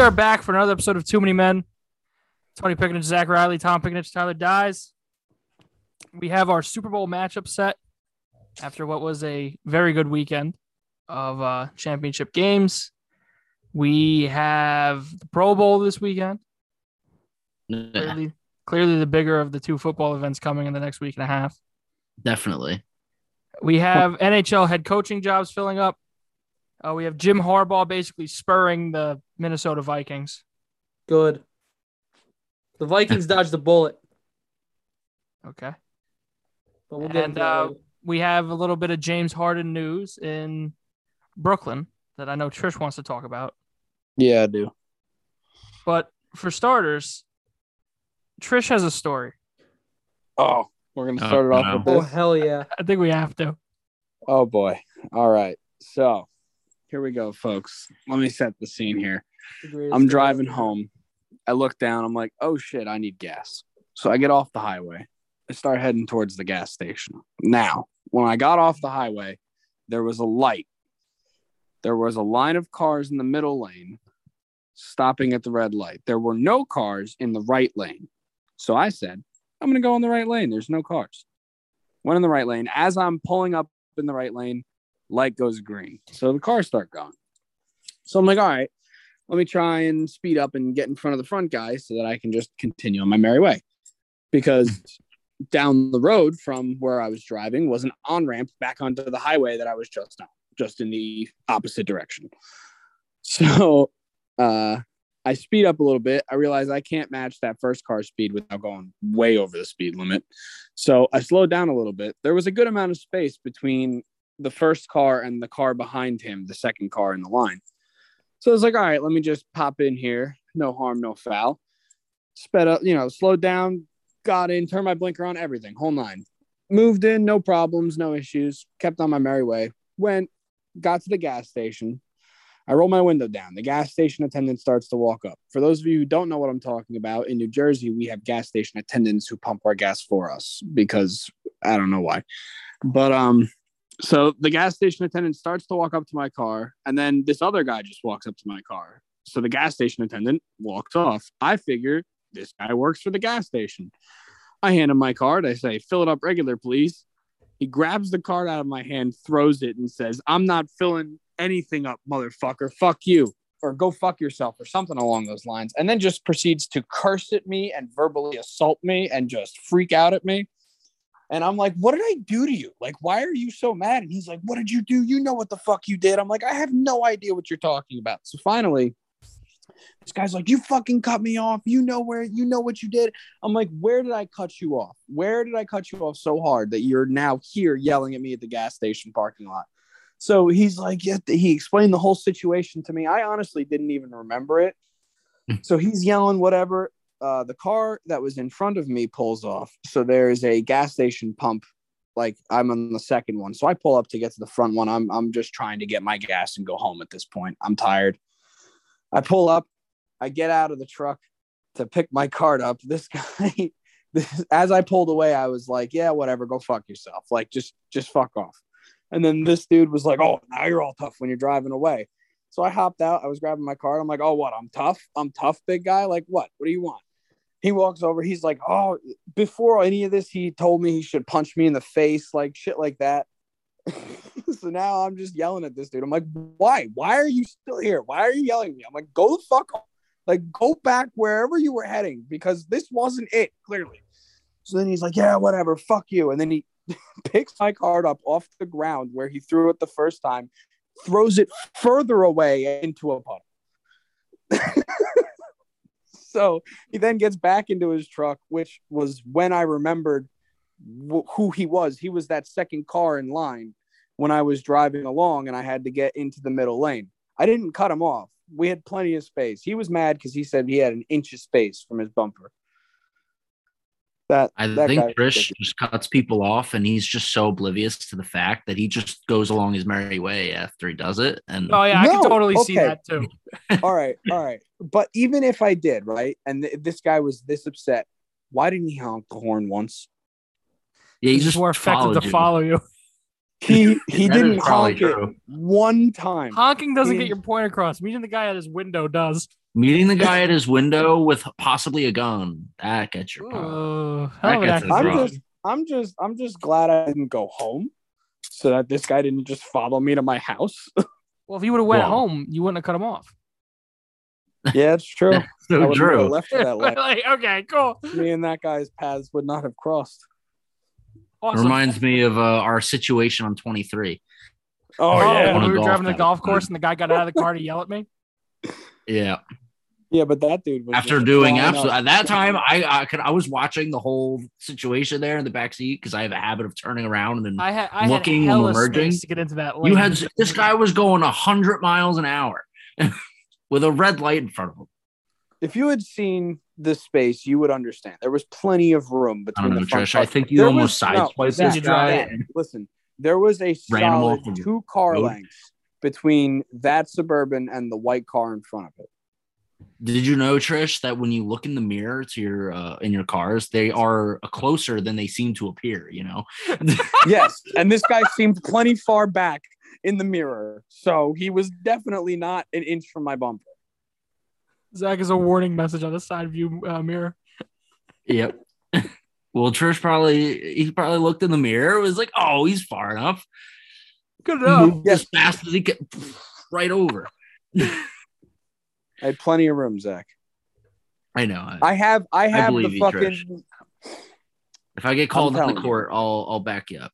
We are back for another episode of Too Many Men. Tony Pickenich, Zach Riley, Tom Pickenich, Tyler Dies. We have our Super Bowl matchup set after what was a very good weekend of uh, championship games. We have the Pro Bowl this weekend. Clearly, clearly the bigger of the two football events coming in the next week and a half. Definitely. We have NHL head coaching jobs filling up. Uh, we have Jim Harbaugh basically spurring the Minnesota Vikings. Good. The Vikings dodged the bullet, Okay. but we'll And into uh, we have a little bit of James Harden news in Brooklyn that I know Trish wants to talk about. Yeah, I do. But for starters, Trish has a story. Oh, we're gonna Oh, start it off no. with Oh this. hell yeah! I think we have to. Oh boy. All right. So here we go, folks. Let me set the scene here. I'm driving home. I look down. I'm like, oh shit, I need gas. So I get off the highway. I start heading towards the gas station. Now, when I got off the highway, there was a light. There was a line of cars in the middle lane stopping at the red light. There were no cars in the right lane. So I said, I'm going to go in the right lane. There's no cars. Went in the right lane. As I'm pulling up in the right lane, light goes green. So the cars start going. So I'm like, all right, let me try and speed up and get in front of the front guy so that I can just continue on my merry way. Because down the road from where I was driving was an on ramp back onto the highway that I was just on, just in the opposite direction. So uh, I speed up a little bit. I realize I can't match that first car speed without going way over the speed limit. So I slowed down a little bit. There was a good amount of space between the first car and the car behind him, the second car in the line. So I was like, all right, let me just pop in here. No harm, no foul. Sped up, you know, slowed down, got in, turned my blinker on, everything, whole nine. Moved in, no problems, no issues. Kept on my merry way. Went, got to the gas station. I roll my window down. The gas station attendant starts to walk up. For those of you who don't know what I'm talking about, in New Jersey, we have gas station attendants who pump our gas for us because I don't know why. But um, so the gas station attendant starts to walk up to my car, and then this other guy just walks up to my car. So the gas station attendant walks off. I figure this guy works for the gas station. I hand him my card. I say, fill it up regular, please. He grabs the card out of my hand, throws it, and says, I'm not filling anything up, motherfucker. Fuck you. Or go fuck yourself, or something along those lines. And then just proceeds to curse at me and verbally assault me and just freak out at me. And I'm like, what did I do to you? Like, why are you so mad? And he's like, what did you do? You know what the fuck you did. I'm like, I have no idea what you're talking about. So finally, this guy's like, you fucking cut me off. You know where, you know what you did. I'm like, where did I cut you off? Where did I cut you off so hard that you're now here yelling at me at the gas station parking lot? So he's like, yeah, he explained the whole situation to me. I honestly didn't even remember it. Hmm. So he's yelling whatever. Uh, the car that was in front of me pulls off. So there's a gas station pump. Like I'm on the second one. So I pull up to get to the front one. I'm I'm just trying to get my gas and go home at this point. I'm tired. I pull up. I get out of the truck to pick my card up. This guy, this, as I pulled away, I was like, "Yeah, whatever. Go fuck yourself. Like just just fuck off." And then this dude was like, "Oh, now you're all tough when you're driving away." So I hopped out. I was grabbing my card. I'm like, "Oh, what? I'm tough. I'm tough, big guy. Like what? What do you want?" He walks over. He's like, "Oh, before any of this, he told me he should punch me in the face, like shit like that." so now I'm just yelling at this dude. I'm like, "Why? Why are you still here? Why are you yelling at me?" I'm like, "Go the fuck. Like go back wherever you were heading because this wasn't it, clearly." So then he's like, "Yeah, whatever. Fuck you." And then he picks my card up off the ground where he threw it the first time, throws it further away into a puddle. so he then gets back into his truck, which was when I remembered wh- who he was. He was that second car in line when I was driving along and I had to get into the middle lane. I didn't cut him off. We had plenty of space. He was mad because he said he had an inch of space from his bumper. That I that think guy Trish just cuts people off, and he's just so oblivious to the fact that he just goes along his merry way after he does it. And Oh yeah, I can No, totally see that too. all right, all right. But even if I did, right, and th- this guy was this upset, why didn't he honk the horn once? yeah, he He's just more effective to you. follow you. He he didn't probably honk it one time. Honking doesn't He- get your point across. Meeting the guy at his window does. Meeting the guy at his window with possibly a gun. That gets your power. Oh, That hell of an gets I'm wrong. just I'm just I'm just glad I didn't go home so that this guy didn't just follow me to my house. Well, if you would have went Well. home, you wouldn't have cut him off. yeah, it's true. I So would true. have left for that life. like, okay, cool. Me and that guy's paths would not have crossed. Awesome. Reminds me of uh, our situation on 23. Oh, Oh, yeah. when we were driving the golf course and the guy got out of the car to yell at me. Yeah. Yeah, but that dude was After doing absolutely at that time, I I could I was watching the whole situation there in the back seat because I have a habit of turning around and then I had I Looking had and hella emerging. to get into that lane. you had this guy was going hundred miles an hour with a red light in front of him. If you had seen the space, you would understand. There was plenty of room I between don't know, the front Trish. I think you There almost was- no, sideswiped Zach, this guy. Listen, there was a Ran solid two car road. lengths between that suburban and the white car in front of it. Did you know, Trish, that when you look in the mirror to your uh, in your cars, they are closer than they seem to appear. You know. Yes, and this guy seemed plenty far back in the mirror, so he was definitely not an inch from my bumper. Zach is a warning message on the side view uh, mirror. Yep. well, Trish probably he probably looked in the mirror. Was like, oh, he's far enough. Good enough. Moved as fast as he could, right over. I had plenty of room, Zach. I know. I, I have, I have believe the you, fucking. if I get called in telling the you. court, I'll I'll back you up.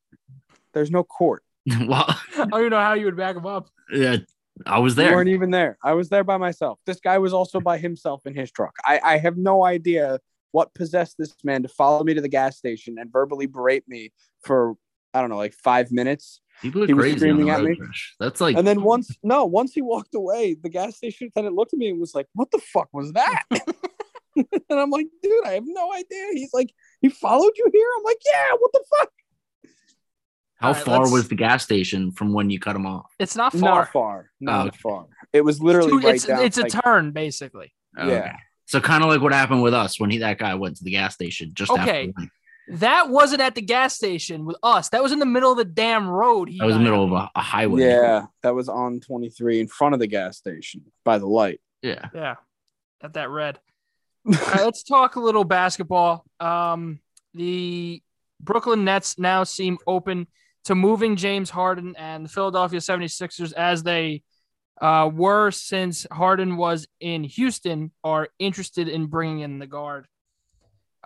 There's no court. well, I don't even know how you would back him up. yeah, I was there. You there. weren't even there. I was there by myself. This guy was also by himself in his truck. I, I have no idea what possessed this man to follow me to the gas station and verbally berate me for I don't know, like five minutes. People are he was crazy on screaming at me. Trish. That's like And then once, no, once he walked away, the gas station attendant looked at me and was like, "What the fuck was that?" and I'm like, "Dude, I have no idea." He's like, "He followed you here?" I'm like, "Yeah, what the fuck?" how All right, far let's- was the gas station from when you cut him off? It's not far. Not far, not okay. far. It was literally It's, right it's, down. it's a turn, basically. Oh, yeah. So kind of like what happened with us when he that guy went to the gas station just Okay. after. The- That wasn't at the gas station with us. That was in the middle of the damn road. That was the middle of a, a highway. yeah, that was on 23 in front of the gas station by the light. Yeah. Yeah, at that red. All right, let's talk a little basketball. Um, the Brooklyn Nets now seem open to moving James Harden and the Philadelphia 76ers as they uh, were since Harden was in Houston are interested in bringing in the guard.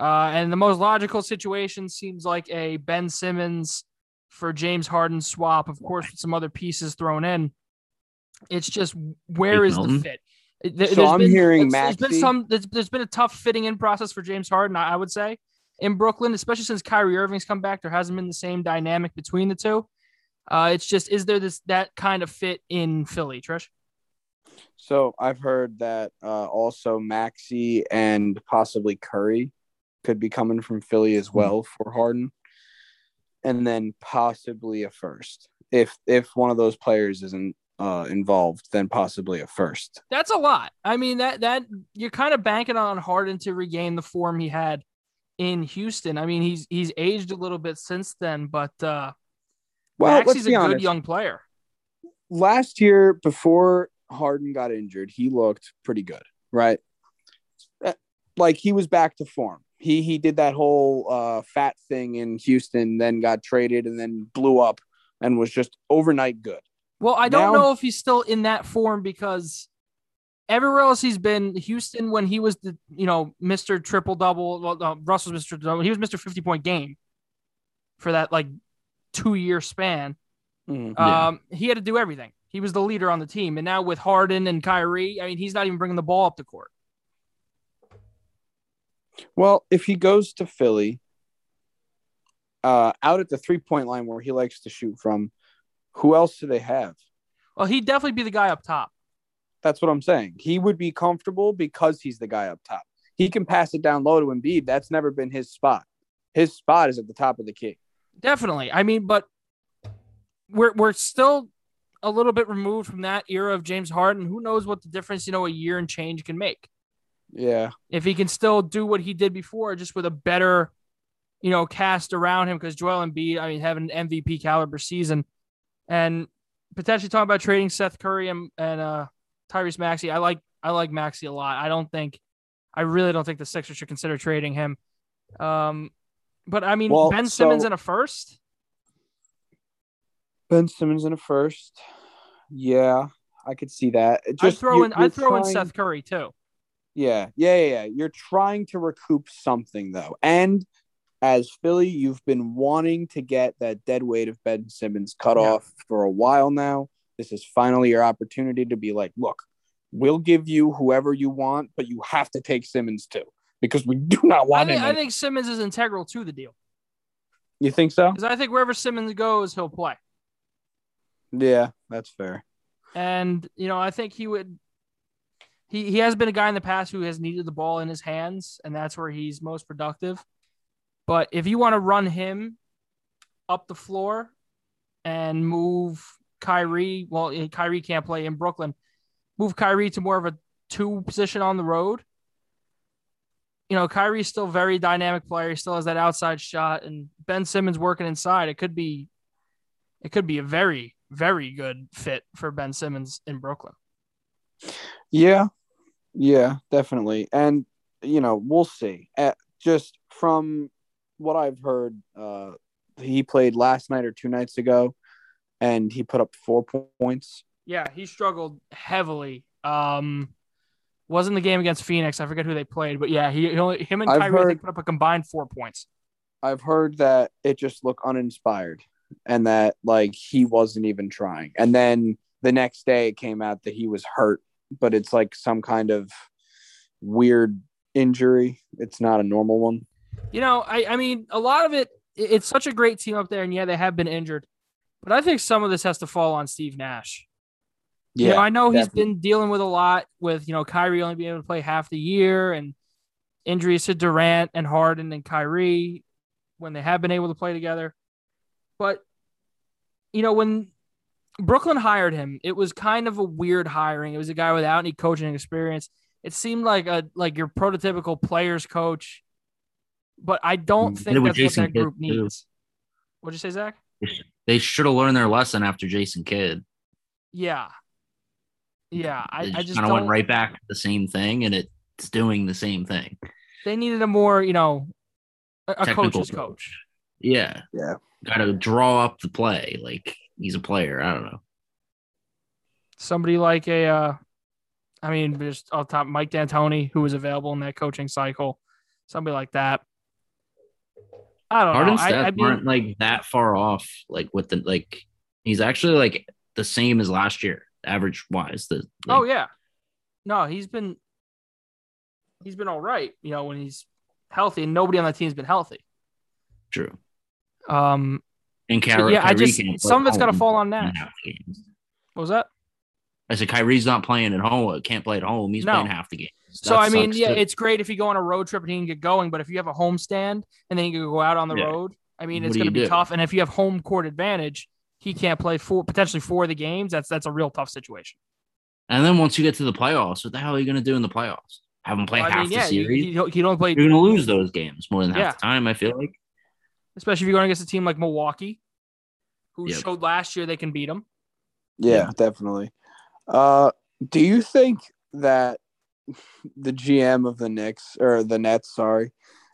Uh, and the most logical situation seems like a Ben Simmons for James Harden swap, of course, with some other pieces thrown in. It's just where is the fit? There- So there's I'm been- hearing it's- there's been some there's, there's been a tough fitting in process for James Harden, I I would say, in Brooklyn, especially since Kyrie Irving's come back. There hasn't been the same dynamic between the two. Uh, it's just is there this that kind of fit in Philly, Trish? So I've heard that uh, also Maxey and possibly Curry could be coming from Philly as well for Harden, and then possibly a first. If if one of those players isn't uh, involved, then possibly a first. That's a lot. I mean that that you're kind of banking on Harden to regain the form he had in Houston. I mean he's he's aged a little bit since then, but uh, Well, let's a be good young player. Last year, before Harden got injured, he looked pretty good, right? Uh, Like he was back to form. He he did that whole uh, fat thing in Houston, then got traded, and then blew up, and was just overnight good. Well, I don't Now- know if he's still in that form because everywhere else he's been, Houston when he was the you know Mr. Triple Double, well, no, Russell's Mr. Double, he was Mr. Fifty Point Game for that like two year span. Mhm. Yeah. Um, he had to do everything. He was the leader on the team, and now with Harden and Kyrie, I mean, he's not even bringing the ball up the court. Well, if he goes to Philly, uh, out at the three point line where he likes to shoot from, who else do they have? Well, he'd definitely be the guy up top. That's what I'm saying. He would be comfortable because he's the guy up top. He can pass it down low to Embiid. That's never been his spot. His spot is at the top of the key. Definitely. I mean, but we're we're still a little bit removed from that era of James Harden. Who knows what the difference, you know, a year and change can make. Yeah. If he can still do what he did before, just with a better, you know, cast around him, because Joel Embiid, I mean, having an MVP caliber season and potentially talking about trading Seth Curry and, and uh Tyrese Maxey. I like I like Maxey a lot. I don't think, I really don't think the Sixers should consider trading him. Um, but I mean, Well, Ben Simmons so- in a first. Ben Simmons in a first. Yeah, I could see that. I'd throw in. I'd throw in Seth Curry too. Yeah, yeah, yeah. You're trying to recoup something though, and as Philly, you've been wanting to get that dead weight of Ben Simmons cut Yeah. off for a while now. This is finally your opportunity to be like, look, we'll give you whoever you want, but you have to take Simmons too because we do not I want think, him. I think Simmons is integral to the deal you think so? because I think wherever Simmons goes, he'll play. Yeah, that's fair. And you know, I think he would. He he has been a guy in the past who has needed the ball in his hands, and that's where he's most productive. But if you want to run him up the floor and move Kyrie, well, eh, Kyrie can't play in Brooklyn. Move Kyrie to more of a two position on the road. You know, Kyrie's still very dynamic player. He still has that outside shot, and Ben Simmons working inside. It could be, it could be a very, very good fit for Ben Simmons in Brooklyn. Yeah, yeah, definitely. And you know, we'll see. Uh just from what I've heard, uh, he played last night or two nights ago, and he put up four points. Yeah, he struggled heavily. Um, wasn't the game against Phoenix. I forget who they played, but yeah, he, he only him and I've Kyrie heard- put up a combined four points. I've heard that it just looked uninspired, and that like he wasn't even trying. And then the next day, it came out that he was hurt, but it's like some kind of weird injury. It's not a normal one. You know, I I mean, a lot of it. it- It's such a great team up there, and yeah, they have been injured, but I think some of this has to fall on Steve Nash. You know, I know he's definitely. been dealing with a lot with, you know, Kyrie only being able to play half the year and injuries to Durant and Harden and Kyrie when they have been able to play together. But, you know, when Brooklyn hired him, it was kind of a weird hiring. It was a guy without any coaching experience. It seemed like a like your prototypical players coach, but I don't think that's Jason what that Kidd, group too. needs. What'd you say, Zach? They should have learned their lesson after Jason Kidd. Yeah. Yeah. I, They I just kind of don't, went right back to the same thing, and it's doing the same thing. they needed a more, you know, a, a Technical coach's coach. Yeah, Yeah. got to draw up the play like he's a player. I don't know. Somebody like a, uh, I mean, just off top, Mike D'Antoni, who was available in that coaching cycle, somebody like that. I don't Harden's know. I, stats I mean, aren't like that far off. Like with the like, he's actually like the same as last year, average wise. The like, oh yeah, no, he's been, he's been all right. You know, when he's healthy, and nobody on that team's been healthy. true. Um, And Kyrie, yeah, I just can't some of it's got to fall on in Nash. half the games. What was that? I said Kyrie's not playing at home. Uh, can't play at home. He's No. playing half the games. So That I mean, yeah, too. it's great if you go on a road trip and he can get going, but if you have a home stand and then you can go out on the Yeah. road, I mean, What it's going to be do? tough. And if you have home court advantage, he can't play for potentially four of the games. That's that's a real tough situation. And then once you get to the playoffs, what the hell are you going to do in the playoffs? Have him play I half mean, yeah, the you, series? you, you don't play, You're going to lose those games more than half Yeah. the time. I feel like. Especially if you're going against a team like Milwaukee, who Yep. showed last year they can beat them. Yeah, Yeah. definitely. Uh, do you think that the GM of the Knicks or the Nets, sorry,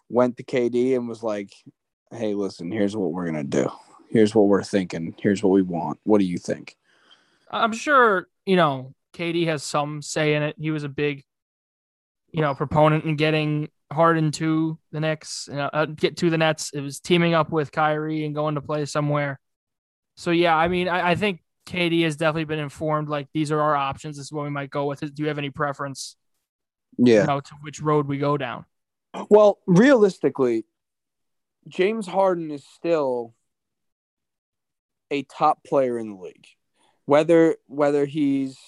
went to KD and was like, "Hey, listen, here's what we're gonna do. Here's what we're thinking. Here's what we want. What do you think?" I'm sure you know KD has some say in it. He was a big, you know, proponent in getting Harden to the Knicks, you know, uh, get to the Nets. It was teaming up with Kyrie and going to play somewhere. So yeah, I mean, I, I think KD has definitely been informed. Like these are our options. This is what we might go with. Do you have any preference? Yeah. You know, to which road we go down? Well, realistically, James Harden is still a top player in the league. Whether whether he's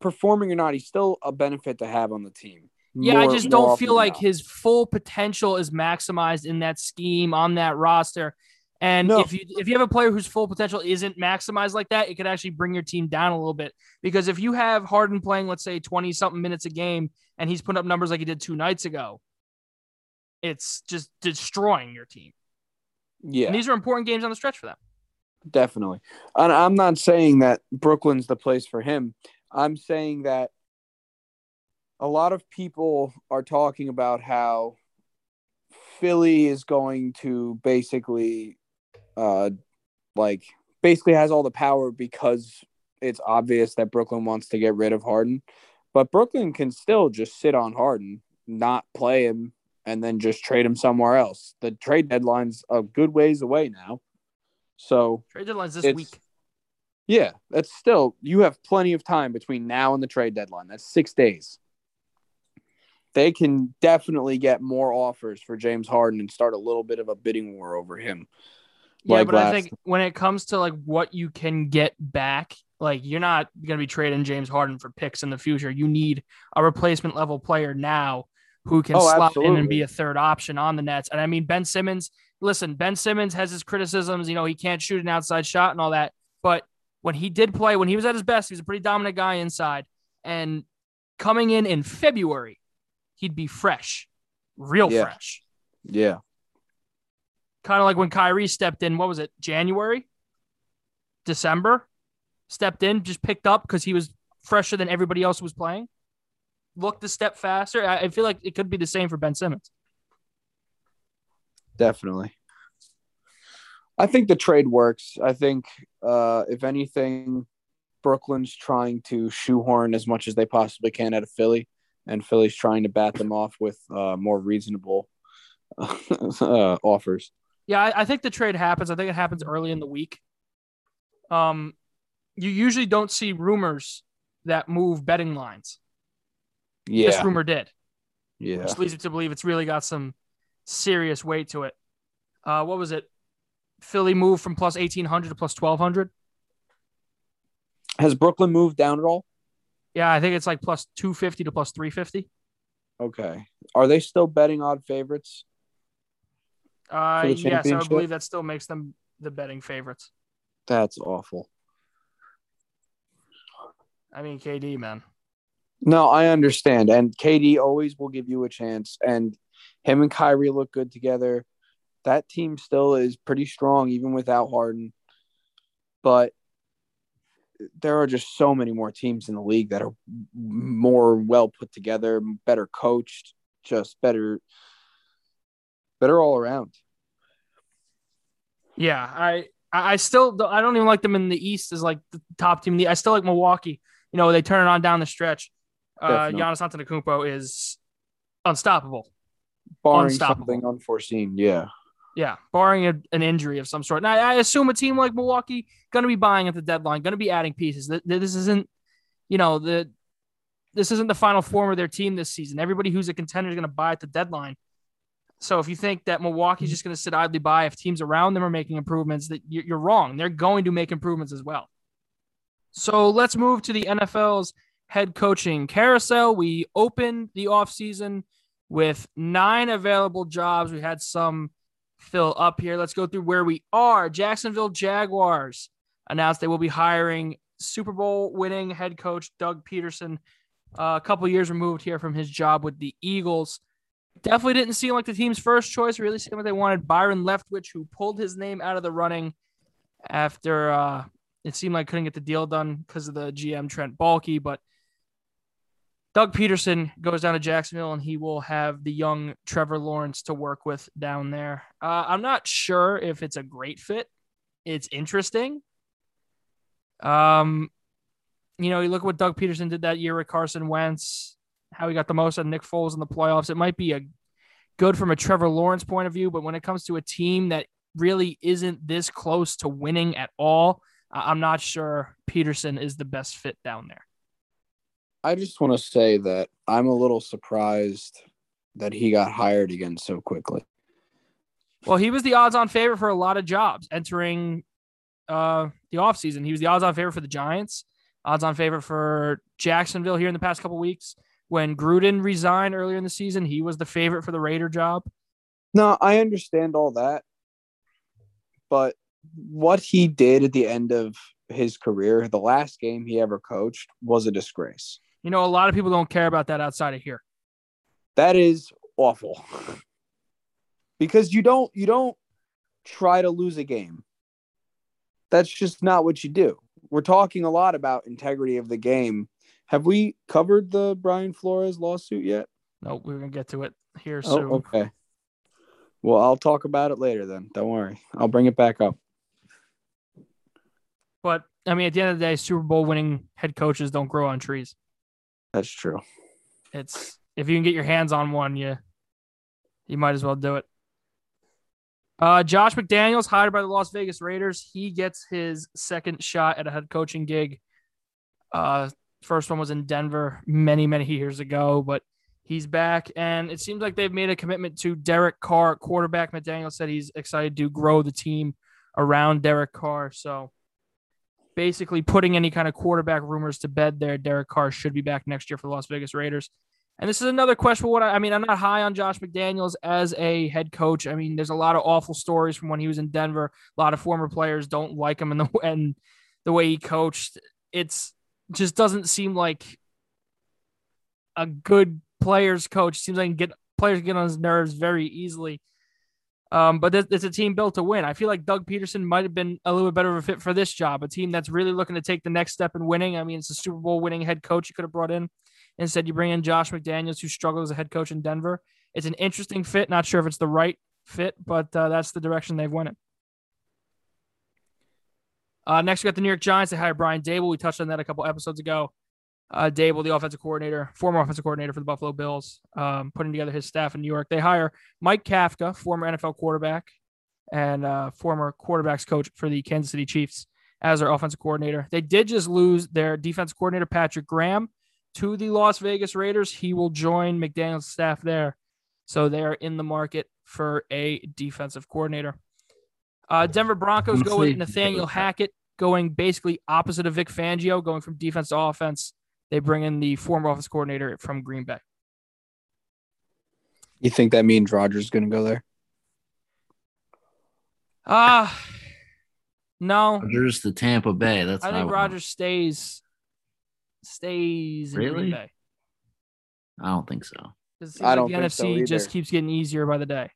performing or not, he's still a benefit to have on the team. Yeah, More- I just don't feel like not. his full potential is maximized in that scheme on that roster. And No. if you if you have a player whose full potential isn't maximized like that, it could actually bring your team down a little bit. Because if you have Harden playing, let's say twenty something minutes a game, and he's putting up numbers like he did two nights ago, it's just destroying your team. yeah. And these are important games on the stretch for them. Definitely. And I'm not saying that Brooklyn's the place for him. I'm saying that a lot of people are talking about how Philly is going to basically, uh, like, basically has all the power because it's obvious that Brooklyn wants to get rid of Harden. But Brooklyn can still just sit on Harden, not play him, and then just trade him somewhere else. The trade deadline's a good ways away now. So Trade deadline's this week. yeah, that's still you have plenty of time between now and the trade deadline. That's six days. They can definitely get more offers for James Harden and start a little bit of a bidding war over him. Yeah, like but I think when it comes to like what you can get back, like you're not going to be trading James Harden for picks in the future. You need a replacement level player now who can Oh, slot in and be a third option on the Nets. And I mean, Ben Simmons, listen, Ben Simmons has his criticisms. You know, he can't shoot an outside shot and all that. But when he did play, when he was at his best, he was a pretty dominant guy inside. And coming in in February, he'd be fresh, real Yeah. fresh. Yeah. kind of like when Kyrie stepped in. What was it? January, December, stepped in, just picked up because he was fresher than everybody else was playing. Looked a step faster. I, I feel like it could be the same for Ben Simmons. Definitely. I think the trade works. I think uh, if anything, Brooklyn's trying to shoehorn as much as they possibly can out of Philly, and Philly's trying to bat them off with uh, more reasonable uh, offers. Yeah, I, I think the trade happens. I think it happens early in the week. Um, you usually don't see rumors that move betting lines. Yeah, this rumor did. yeah. which leads me to believe it's really got some serious weight to it. Uh, what was it? Philly moved from plus eighteen hundred to plus twelve hundred. Has Brooklyn moved down at all? Yeah, I think it's like plus two fifty to plus three fifty. Okay. Are they still betting odd favorites? Uh, yes, I believe that still makes them the betting favorites. That's awful. I mean, KD man. No, I understand. And KD always will give you a chance. And him and Kyrie look good together. That team still is pretty strong, even without Harden. But there are just so many more teams in the league that are more well put together, better coached, just better, better all around. Yeah, I I still I don't even like them in the East as like the top team. I still like Milwaukee. You know, they turn it on down the stretch. Uh. Giannis Antetokounmpo is unstoppable. Barring Unstoppable. something unforeseen. Yeah. Yeah, barring a, an injury of some sort. And I, assume a team like Milwaukee going to be buying at the deadline, going to be adding pieces. Th- th- This isn't, you know, the this isn't the final form of their team this season. Everybody who's a contender is going to buy at the deadline. So if you think that Milwaukee's just going to sit idly by if teams around them are making improvements, that you- you're wrong. They're going to make improvements as well. So let's move to the NFL's head coaching carousel. We opened the offseason with nine available jobs. We had some fill up here. Let's go through where we are. Jacksonville Jaguars announced they will be hiring Super Bowl winning head coach Doug Pederson. Uh, a couple years removed here from his job with the Eagles. Definitely didn't seem like the team's first choice. Really seemed like they wanted Byron Leftwich, who pulled his name out of the running after uh, it seemed like couldn't get the deal done because of the GM Trent Baalke. But Doug Pederson goes down to Jacksonville and he will have the young Trevor Lawrence to work with down there. Uh, I'm not sure if it's a great fit. It's interesting. Um, you know, you look at what Doug Pederson did that year with Carson Wentz, how he got the most out of Nick Foles in the playoffs. It might be a good from a Trevor Lawrence point of view, but when it comes to a team that really isn't this close to winning at all, I'm not sure Pederson is the best fit down there. I just want to say that I'm a little surprised that he got hired again so quickly. Well, he was the odds-on favorite for a lot of jobs entering uh, the offseason. He was the odds-on favorite for the Giants, odds-on favorite for Jacksonville here in the past couple weeks. When Gruden resigned earlier in the season, he was the favorite for the Raider job. No, I understand all that. But what he did at the end of his career, the last game he ever coached, was a disgrace. You know, a lot of people don't care about that outside of here. That is awful. because you don't you don't try to lose a game. That's just not what you do. We're talking a lot about integrity of the game Have we covered the Brian Flores lawsuit yet? Nope, we're gonna get to it here Oh, soon. okay. Well, I'll talk about it later then. Don't worry. I'll bring it back up. But I mean, at the end of the day, Super Bowl winning head coaches don't grow on trees. That's true. It's if you can get your hands on one, you you might as well do it. Uh, Josh McDaniels hired by the Las Vegas Raiders. He gets his second shot at a head coaching gig. Uh, first one was in Denver many many years ago, but he's back, and it seems like they've made a commitment to Derek Carr, quarterback. McDaniel said he's excited to grow the team around Derek Carr. So basically putting any kind of quarterback rumors to bed there. Derek Carr should be back next year for the Las Vegas Raiders. And this is another question. What I, I mean, I'm not high on Josh McDaniels as a head coach. I mean, there's a lot of awful stories from when he was in Denver. A lot of former players don't like him and the and the way he coached. It's just doesn't seem like a good players coach. Seems like can get players get on his nerves very easily. Um, but it's a team built to win. I feel like Doug Pederson might have been a little bit better of a fit for this job. A team that's really looking to take the next step in winning. I mean, it's a Super Bowl winning head coach you could have brought in. Instead, you bring in Josh McDaniels, who struggled as a head coach in Denver. It's an interesting fit. Not sure if it's the right fit, but uh, that's the direction they've went in. Uh, next, we got the New York Giants. They hired Brian Daboll. We touched on that a couple episodes ago. Uh, Daboll, the offensive coordinator, former offensive coordinator for the Buffalo Bills, um, putting together his staff in New York. They hire Mike Kafka, former NFL quarterback and uh, former quarterbacks coach for the Kansas City Chiefs, as their offensive coordinator. They did just lose their defense coordinator, Patrick Graham, to the Las Vegas Raiders. He will join McDaniel's staff there. So they are in the market for a defensive coordinator. Uh, Denver Broncos go with Nathaniel. Hackett, going basically opposite of Vic Fangio, going from defense to offense. They bring in the former office coordinator from Green Bay. You think that means Rodgers is going to go there? Ah, no, Rodgers to Tampa Bay. That's I think want. Rodgers stays stays in Green Really? Bay. I don't think so. 'Cause it seems I don't the think NFC so just keeps getting easier by the day.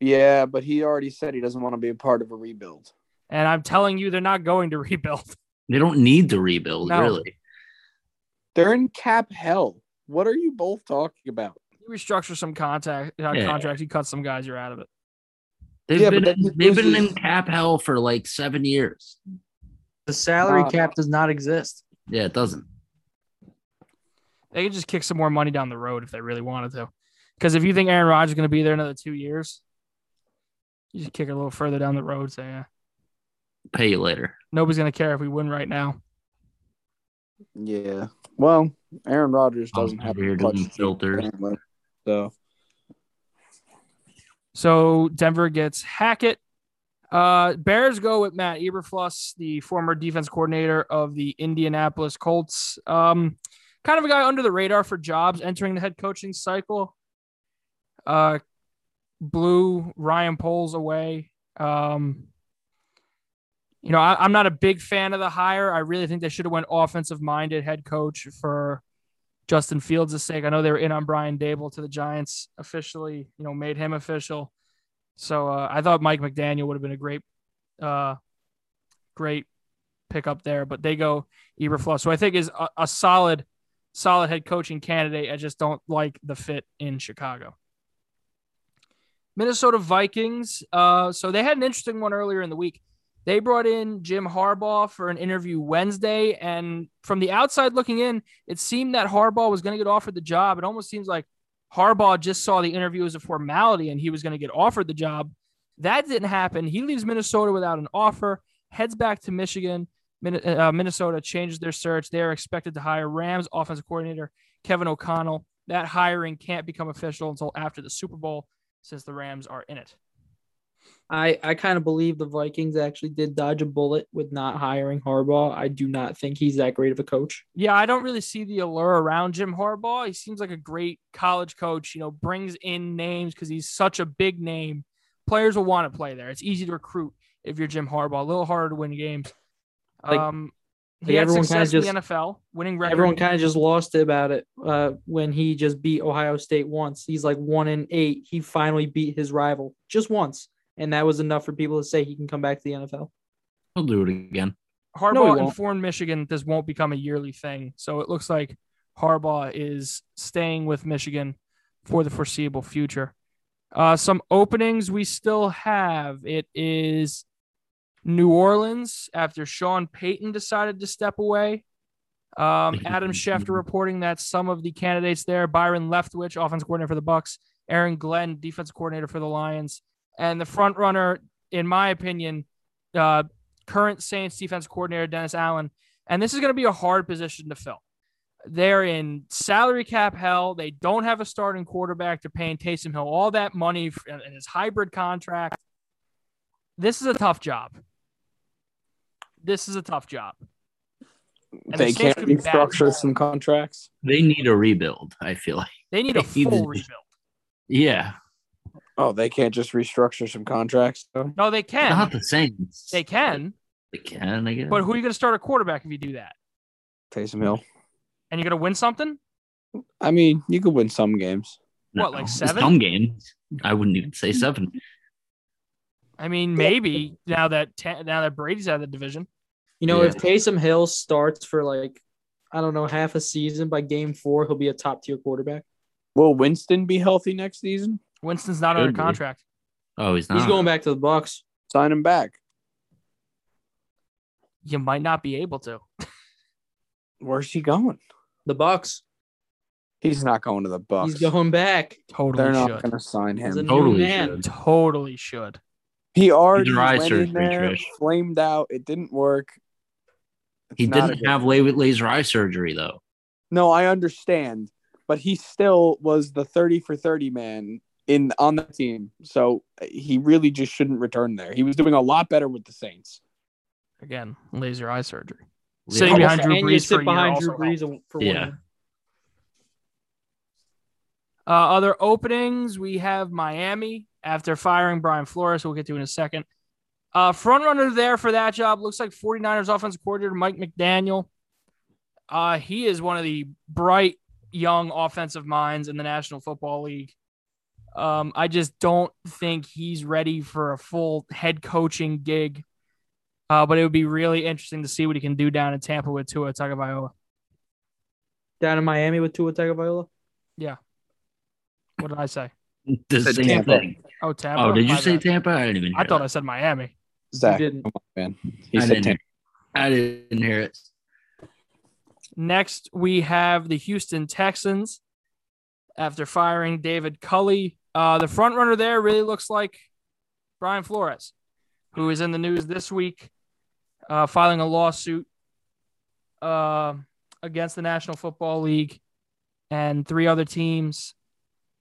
Yeah, but he already said he doesn't want to be a part of a rebuild. And I'm telling you, they're not going to rebuild. They don't need to rebuild, No. really. They're in cap hell. What are you both talking about? You restructure some contact uh, Yeah. contracts, you cut some guys, you're out of it. They've Yeah, been but they've been loses- in cap hell for like seven years. The salary Uh, cap does not exist. Yeah, it doesn't. They could just kick some more money down the road if they really wanted to. Because if you think Aaron Rodgers is going to be there another two years, you just kick it a little further down the road. Say, yeah, Pay you later. nobody's going to care if we win right now. Yeah. Well, Aaron Rodgers doesn't have over here much doing filters. apparently. So So Denver gets Hackett. Uh, Bears go with Matt Eberflus, the former defense coordinator of the Indianapolis Colts. Um, kind of a guy under the radar for jobs entering the head coaching cycle. Uh, blew Ryan Poles away. Um, you know, I, I'm not a big fan of the hire. I really think they should have went offensive minded head coach for Justin Fields' sake. I know they were in on Brian Daboll to the Giants officially, you know, made him official. So uh, I thought Mike McDaniel would have been a great, uh, great pickup there, but they go Eberflus, who I think is a, a solid, solid head coaching candidate. I just don't like the fit in Chicago. Minnesota Vikings. Uh, so they had an interesting one earlier in the week. They brought in Jim Harbaugh for an interview Wednesday, and from the outside looking in, it seemed that Harbaugh was going to get offered the job. It almost seems like Harbaugh just saw the interview as a formality and he was going to get offered the job. That didn't happen. He leaves Minnesota without an offer, heads back to Michigan. Uh, Minnesota changes their search. They are expected to hire Rams offensive coordinator Kevin O'Connell. That hiring can't become official until after the Super Bowl since the Rams are in it. I, I kind of believe the Vikings actually did dodge a bullet with not hiring Harbaugh. I do not think he's that great of a coach. Yeah, I don't really see the allure around Jim Harbaugh. He seems like a great college coach, you know, brings in names because he's such a big name. Players will want to play there. It's easy to recruit if you're Jim Harbaugh, a little harder to win games. Like- um, like had everyone success in the just- NFL, winning record. Everyone kind of just lost it about it uh, when he just beat Ohio State once. He's like one in eight. He finally beat his rival just once. And that was enough for people to say he can come back to the NFL. He'll do it again. Harbaugh won't. informed Michigan this won't become a yearly thing. So it looks like Harbaugh is staying with Michigan for the foreseeable future. Uh, some openings we still have. It is New Orleans after Sean Payton decided to step away. Um, Adam Schefter reporting that some of the candidates there, Byron Leftwich, offense coordinator for the Bucs, Aaron Glenn, defense coordinator for the Lions, and the front runner, in my opinion, uh, current Saints defense coordinator Dennis Allen. And this is going to be a hard position to fill. They're in salary cap hell. They don't have a starting quarterback. They're paying Taysom Hill all that money for- in his hybrid contract. This is a tough job. This is a tough job. And they Saints can't be bad. restructure some contracts. They need a rebuild. I feel like. They need a They need full to- rebuild. Yeah, Oh, they can't just restructure some contracts. Though? No, they can. not the Saints. They can. They can. I guess. But who are you going to start a quarterback if you do that? Taysom Hill. And you're going to win something? I mean, you could win some games. what, like seven? Some games. I wouldn't even say seven. I mean, maybe now that Ta- now that Brady's out of the division. You know, Yeah. if Taysom Hill starts for like, I don't know, half a season by game four, he'll be a top tier quarterback. Will Winston be healthy next season? Winston's not Could under be. contract. Oh, he's not. He's going back to the Bucs. Sign him back. You might not be able to. Where's he going? The Bucs. He's not going to the Bucs. He's going back. Totally They're not should. going to sign He's a him. new Totally man. should. Totally should. He already Either went surgery, in there, Trish. flamed out. It didn't work. It's He didn't have la- laser eye surgery though. No, I understand, but he still was the thirty for thirty man in on the team. So he really just shouldn't return there. He was doing a lot better with the Saints. Again, laser eye surgery. Yeah. Sitting behind Drew and you Brees for sit a year behind also Drew Brees for Yeah. year. Uh, other openings, we have Miami after firing Brian Flores, we'll get to in a second. Uh, front runner there for that job looks like 49ers offensive coordinator Mike McDaniel. Uh, he is one of the bright young offensive minds in the National Football League. Um, I just don't think he's ready for a full head coaching gig. Uh, but it would be really interesting to see what he can do down in Tampa with Tua Tagovailoa. Down in Miami with Tua Tagovailoa. Yeah. What did I say? The same Tampa. thing. Oh, Tampa. Oh, did you My say bad. Tampa? I didn't even. Hear I thought that. I said Miami. Zach, didn't. come on, man. He I said didn't. Tampa. I didn't hear it. Next, we have the Houston Texans after firing David Culley. Uh, the front runner there really looks like Brian Flores, who is in the news this week, uh, filing a lawsuit uh, against the National Football League and three other teams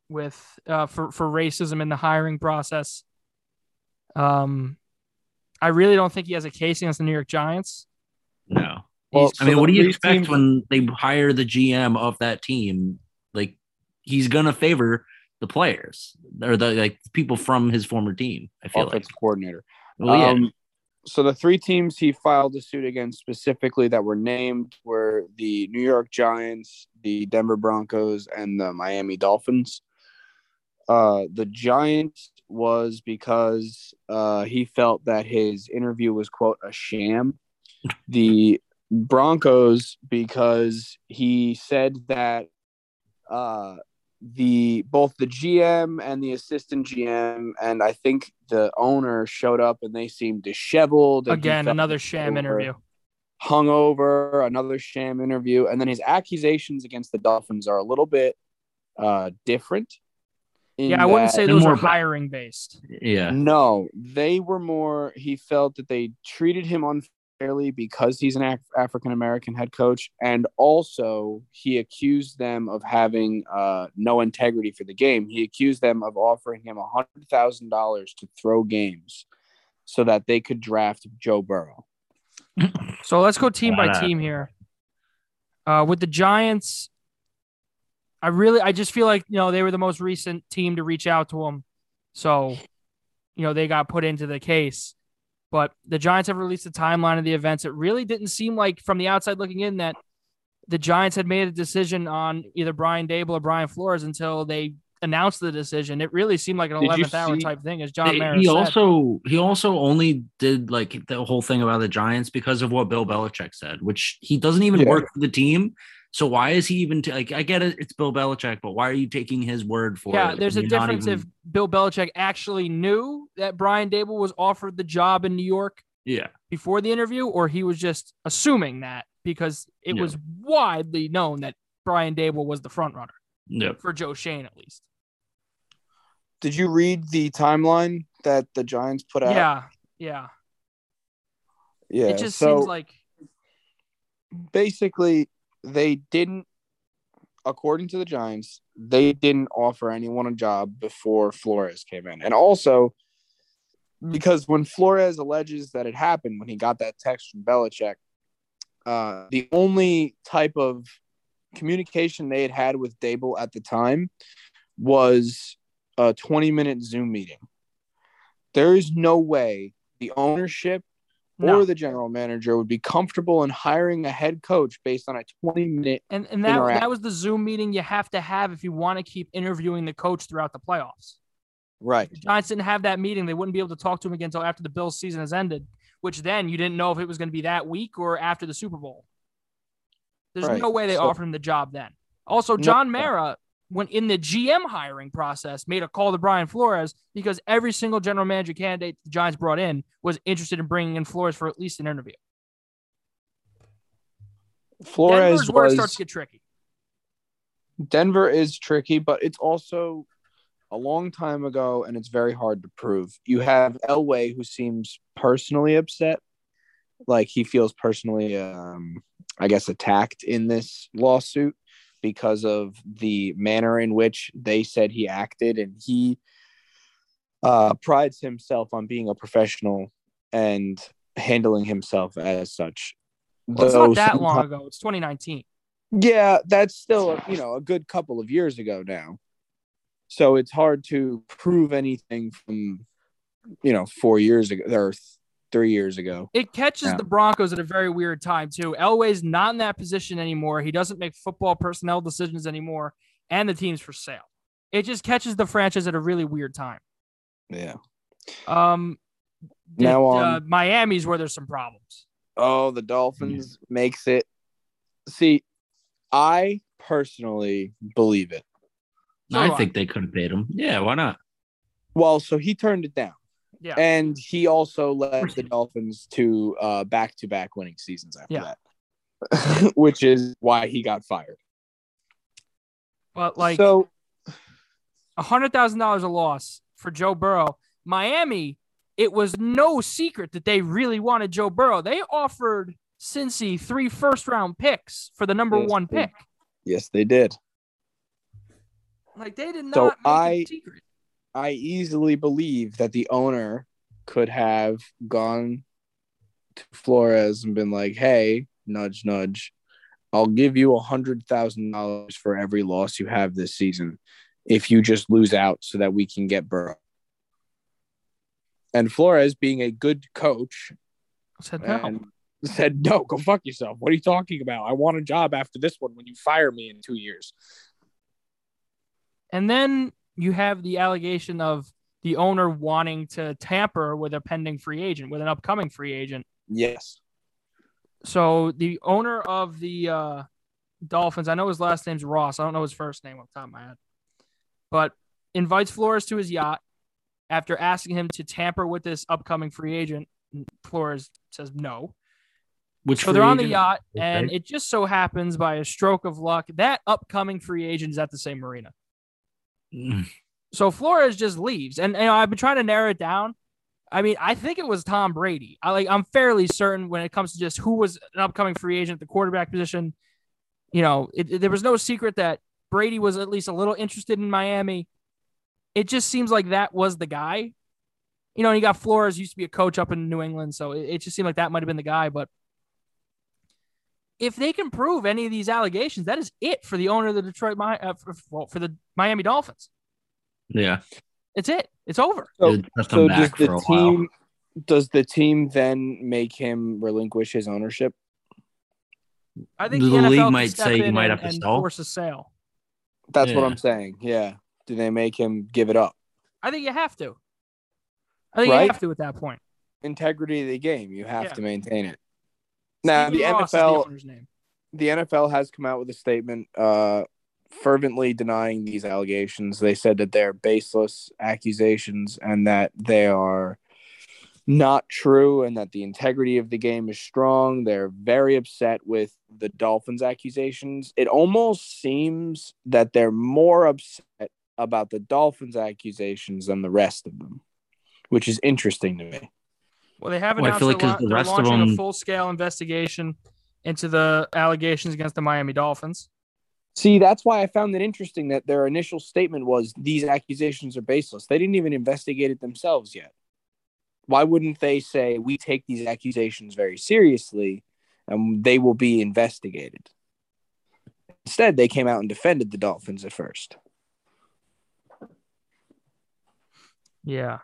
with uh, for for racism in the hiring process. Um, I really don't think he has a case against the New York Giants. No. Well, I mean, what do you expect teams- when they hire the GM of that team? He's gonna favor the players or the like people from his former team. I feel like. coordinator? Well, yeah. Um, so the three teams he filed a suit against specifically that were named were the New York Giants, the Denver Broncos, and the Miami Dolphins. Uh, the Giants was because uh, he felt that his interview was quote a sham. The Broncos because he said that uh, the both the GM and the assistant GM and I think the owner showed up and they seemed disheveled. Again, another sham over- interview. hungover, another sham interview, and then his accusations against the Dolphins are a little bit uh, different. Yeah, I wouldn't say those were hiring based. yeah. No, they were more. He felt that they treated him unfairly because he's an Af- African American head coach, and also he accused them of having uh, no integrity for the game. He accused them of offering him a hundred thousand dollars to throw games so that they could draft Joe Burrow. So let's go team by team here. Uh, with the Giants, I really, I just feel like you know they were the most recent team to reach out to him, so you know they got put into the case. But the Giants have released a timeline of the events. It really didn't seem like, from the outside looking in, that the Giants had made a decision on either Brian Daboll or Brian Flores until they announced the decision, it really seemed like an eleventh hour see- type thing, as John He- Mara he said. also he also only did like the whole thing about the Giants because of what Bill Belichick said, which he doesn't even Yeah. work for the team. So why is he even t- like? I get it, it's Bill Belichick, but why are you taking his word for yeah, it? Yeah, there's a You're not difference if Bill Belichick actually knew that Brian Daboll was offered the job in New York yeah, before the interview, or he was just assuming that because it Yeah. was widely known that Brian Daboll was the front runner yeah. for Joe Schoen, at least. Did you read the timeline that the Giants put out? Yeah, yeah. Yeah. it just so seems like basically they didn't according to the Giants, they didn't offer anyone a job before Flores came in. And also because when Flores alleges that it happened when he got that text from Belichick, uh, the only type of communication they had had with Daboll at the time was a 20 minute Zoom meeting. There is no way the ownership no. or the general manager would be comfortable in hiring a head coach based on a 20 minute And and that interact. that was the Zoom meeting you have to have if you want to keep interviewing the coach throughout the playoffs. right The Giants didn't have that meeting. They wouldn't be able to talk to him again until after the Bills season has ended, which then you didn't know if it was going to be that week or after the Super Bowl. There's Right. no way they So- offered him the job then. Also, No. John Mara, when in the GM hiring process, made a call to Brian Flores because every single general manager candidate the Giants brought in was interested in bringing in Flores for at least an interview. Flores Denver's where it starts to get tricky. Denver is tricky but it's also a long time ago and it's very hard to prove you have Elway who seems personally upset like he feels personally um I guess attacked in this lawsuit because of the manner in which they said he acted and he uh prides himself on being a professional and handling himself as such Well, it's not that long ago. It's 2019. Yeah, that's still you know a good couple of years ago now. So it's hard to prove anything from you know four years ago or three years ago. It catches Yeah. the Broncos at a very weird time too. Elway's not in that position anymore. He doesn't make football personnel decisions anymore, and the team's for sale. It just catches the franchise at a really weird time. Yeah. Um, the- Now on- uh, Miami's where there's some problems. Oh, the Dolphins makes it. See, I personally believe it. So I do I. think they could have paid him. Yeah, why not? Well, so he turned it down, Yeah, and he also led the Dolphins to uh, back-to-back winning seasons after Yeah. that, which is why he got fired. but like so, a hundred thousand dollars a loss for Joe Burrow. Miami, it was no secret that they really wanted Joe Burrow. They offered Cincy three first round picks for the number Yes, one pick. yes, they did. Like they did not So make I- secret. I easily believe that the owner could have gone to Flores and been like, "Hey, nudge, nudge, I'll give you a hundred thousand dollars for every loss you have this season, if you just lose out, so that we can get Burrow." And Flores, being a good coach, said no. said, "No, go fuck yourself. What are you talking about? I want a job after this one. When you fire me in two years." And then you have the allegation of the owner wanting to tamper with a pending free agent, with an upcoming free agent. Yes. So the owner of the uh, Dolphins, I know his last name's Ross. I don't know his first name off the top of my head, but invites Flores to his yacht after asking him to tamper with this upcoming free agent. Flores says no. Which So they're free on the yacht, Okay. and it just so happens by a stroke of luck that upcoming free agent is at the same marina. So Flores just leaves, and you know, I've been trying to narrow it down. I mean, I think it was Tom Brady. I like, I'm fairly certain when it comes to just who was an upcoming free agent, at the quarterback position. You know, it, it- there was no secret that Brady was at least a little interested in Miami. It just seems like that was the guy. You know, and you got Flores used to be a coach up in New England, so it, it just seemed like that might have been the guy. But if they can prove any of these allegations, that is it for the owner of the Detroit, Mi- uh, for, well, for the Miami Dolphins. Yeah, It's it. It's over. So, It'd so does the team while. does the team then make him relinquish his ownership? I think The the, NFL league might say you in might and- have to sell. force a sale. That's what I'm saying. Yeah. do they make him give it up? I think you have to. I think Right? you have to at that point. Integrity of the game, you have Yeah. to maintain it. Now Stephen the Ross the NFL, name. the NFL has come out with a statement uh, fervently denying these allegations. They said that they're baseless accusations and that they are not true and that the integrity of the game is strong. They're very upset with the Dolphins' accusations. It almost seems that they're more upset about the Dolphins' accusations than the rest of them, which is interesting to me. Well, they have Well, I announced feel like they're, 'cause the la- they're rest of launching a full scale investigation into the allegations against the Miami Dolphins. See, that's why I found it interesting that their initial statement was these accusations are baseless. They didn't even investigate it themselves yet. Why wouldn't they say we take these accusations very seriously and they will be investigated? Instead, they came out and defended the Dolphins at first. Yeah.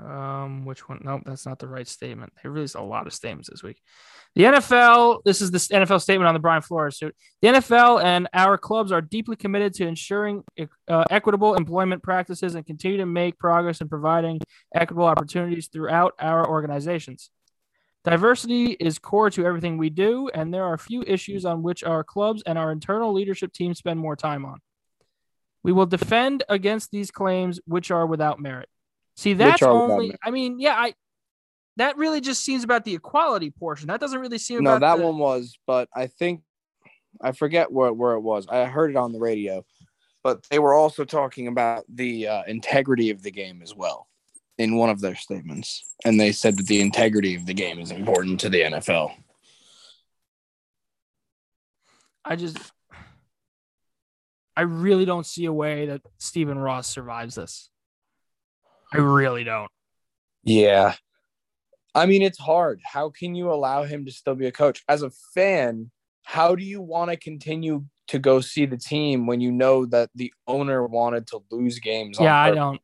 Um, which one? Nope, that's not the right statement. They released a lot of statements this week. The NFL, this is the NFL statement on the Brian Flores suit. The NFL and our clubs are deeply committed to ensuring uh, equitable employment practices and continue to make progress in providing equitable opportunities throughout our organizations. Diversity is core to everything we do, and there are few issues on which our clubs and our internal leadership team spend more time on. We will defend against these claims which are without merit. See, that's only. I mean, yeah, I. That really just seems about the equality portion. That doesn't really seem No, that the- one was, but I think I forget where, where it was. I heard it on the radio, but they were also talking about the uh, integrity of the game as well in one of their statements. And they said that the integrity of the game is important to the NFL. I just. I really don't see a way that Stephen Ross survives this. I really don't. Yeah. I mean, it's hard. How can you allow him to still be a coach? As a fan, how do you want to continue to go see the team when you know that the owner wanted to lose games? Yeah, I don't.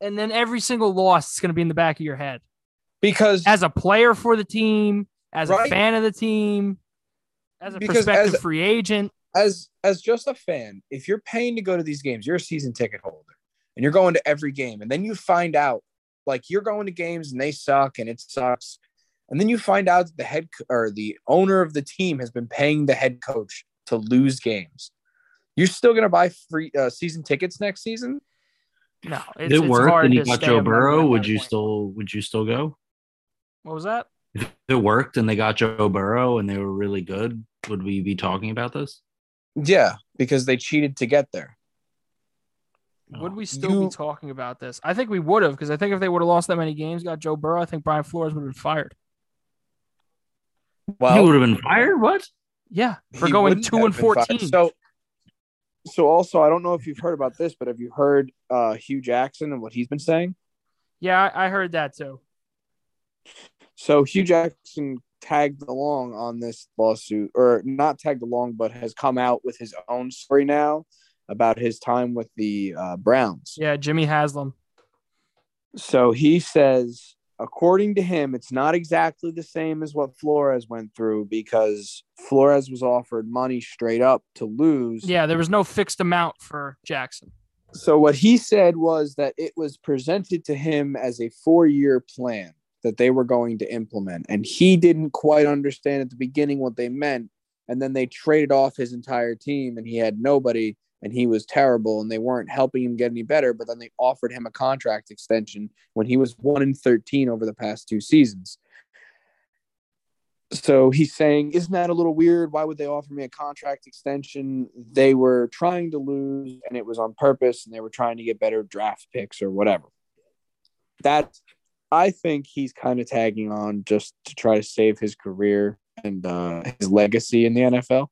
And then every single loss is going to be in the back of your head. Because As a player for the team, as a fan of the team, as a Because prospective as- free agent. As as just a fan, if you're paying to go to these games, you're a season ticket holder and you're going to every game, and then you find out like you're going to games and they suck and it sucks, and then you find out that the head co- or the owner of the team has been paying the head coach to lose games. You're still gonna buy free uh, season tickets next season? No, it's, it it's worked hard and you got Joe Burrow, would that you point. still would you still go? What was that? If it worked and they got Joe Burrow and they were really good, would we be talking about this? Yeah, because they cheated to get there. Would we still You- be talking about this? I think we would have because I think if they would have lost that many games, got Joe Burrow, I think Brian Flores would have been fired. he would have been fired. What? Yeah, for going two and been fired. fourteen. So, so also, I don't know if you've heard about this, but have you heard uh, Hue Jackson and what he's been saying? yeah, I, I heard that too. So Hue Jackson tagged along on this lawsuit, or not tagged along, but has come out with his own story now about his time with the uh, Browns. Yeah, Jimmy Haslam. So he says, according to him, it's not exactly the same as what Flores went through because Flores was offered money straight up to lose. Yeah, there was no fixed amount for Jackson. So what he said was that it was presented to him as a four-year plan that they were going to implement, and he didn't quite understand at the beginning what they meant. And then they traded off his entire team, and he had nobody, and he was terrible, and they weren't helping him get any better. But then they offered him a contract extension when he was one in thirteen over the past two seasons. So he's saying, Isn't that a little weird? Why would they offer me a contract extension? They were trying to lose and it was on purpose and they were trying to get better draft picks or whatever. That I think he's kind of tagging on just to try to save his career and uh, his legacy in the NFL.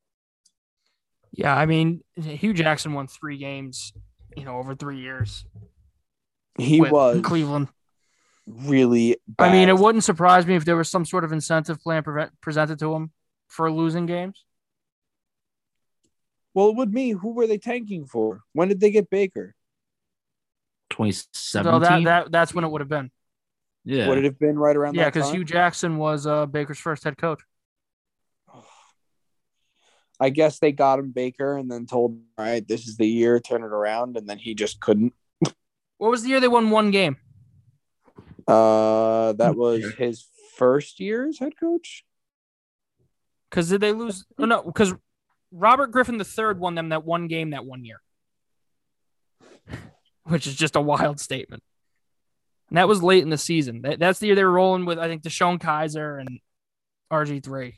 Yeah, I mean, Hue Jackson won three games, you know, over three years. He was Cleveland. really I mean, it wouldn't surprise me if there was some sort of incentive plan prevent, presented to him for losing games. well, it would me. Who were they tanking for? When did they get Baker? Twenty So that, that that's when it would have been. Yeah. Would it have been right around Yeah, that because? Hue Jackson was uh, Baker's first head coach. I guess they got him Baker and then told, him, all right, this is the year, turn it around, and then he just couldn't. What was the year they won one game? Uh, that was his first year as head coach. Because did they lose? Oh, no, because Robert Griffin III won them that one game that one year, which is just a wild statement. And that was late in the season. That, that's the year they were rolling with, I think, DeShone Kizer and RG3.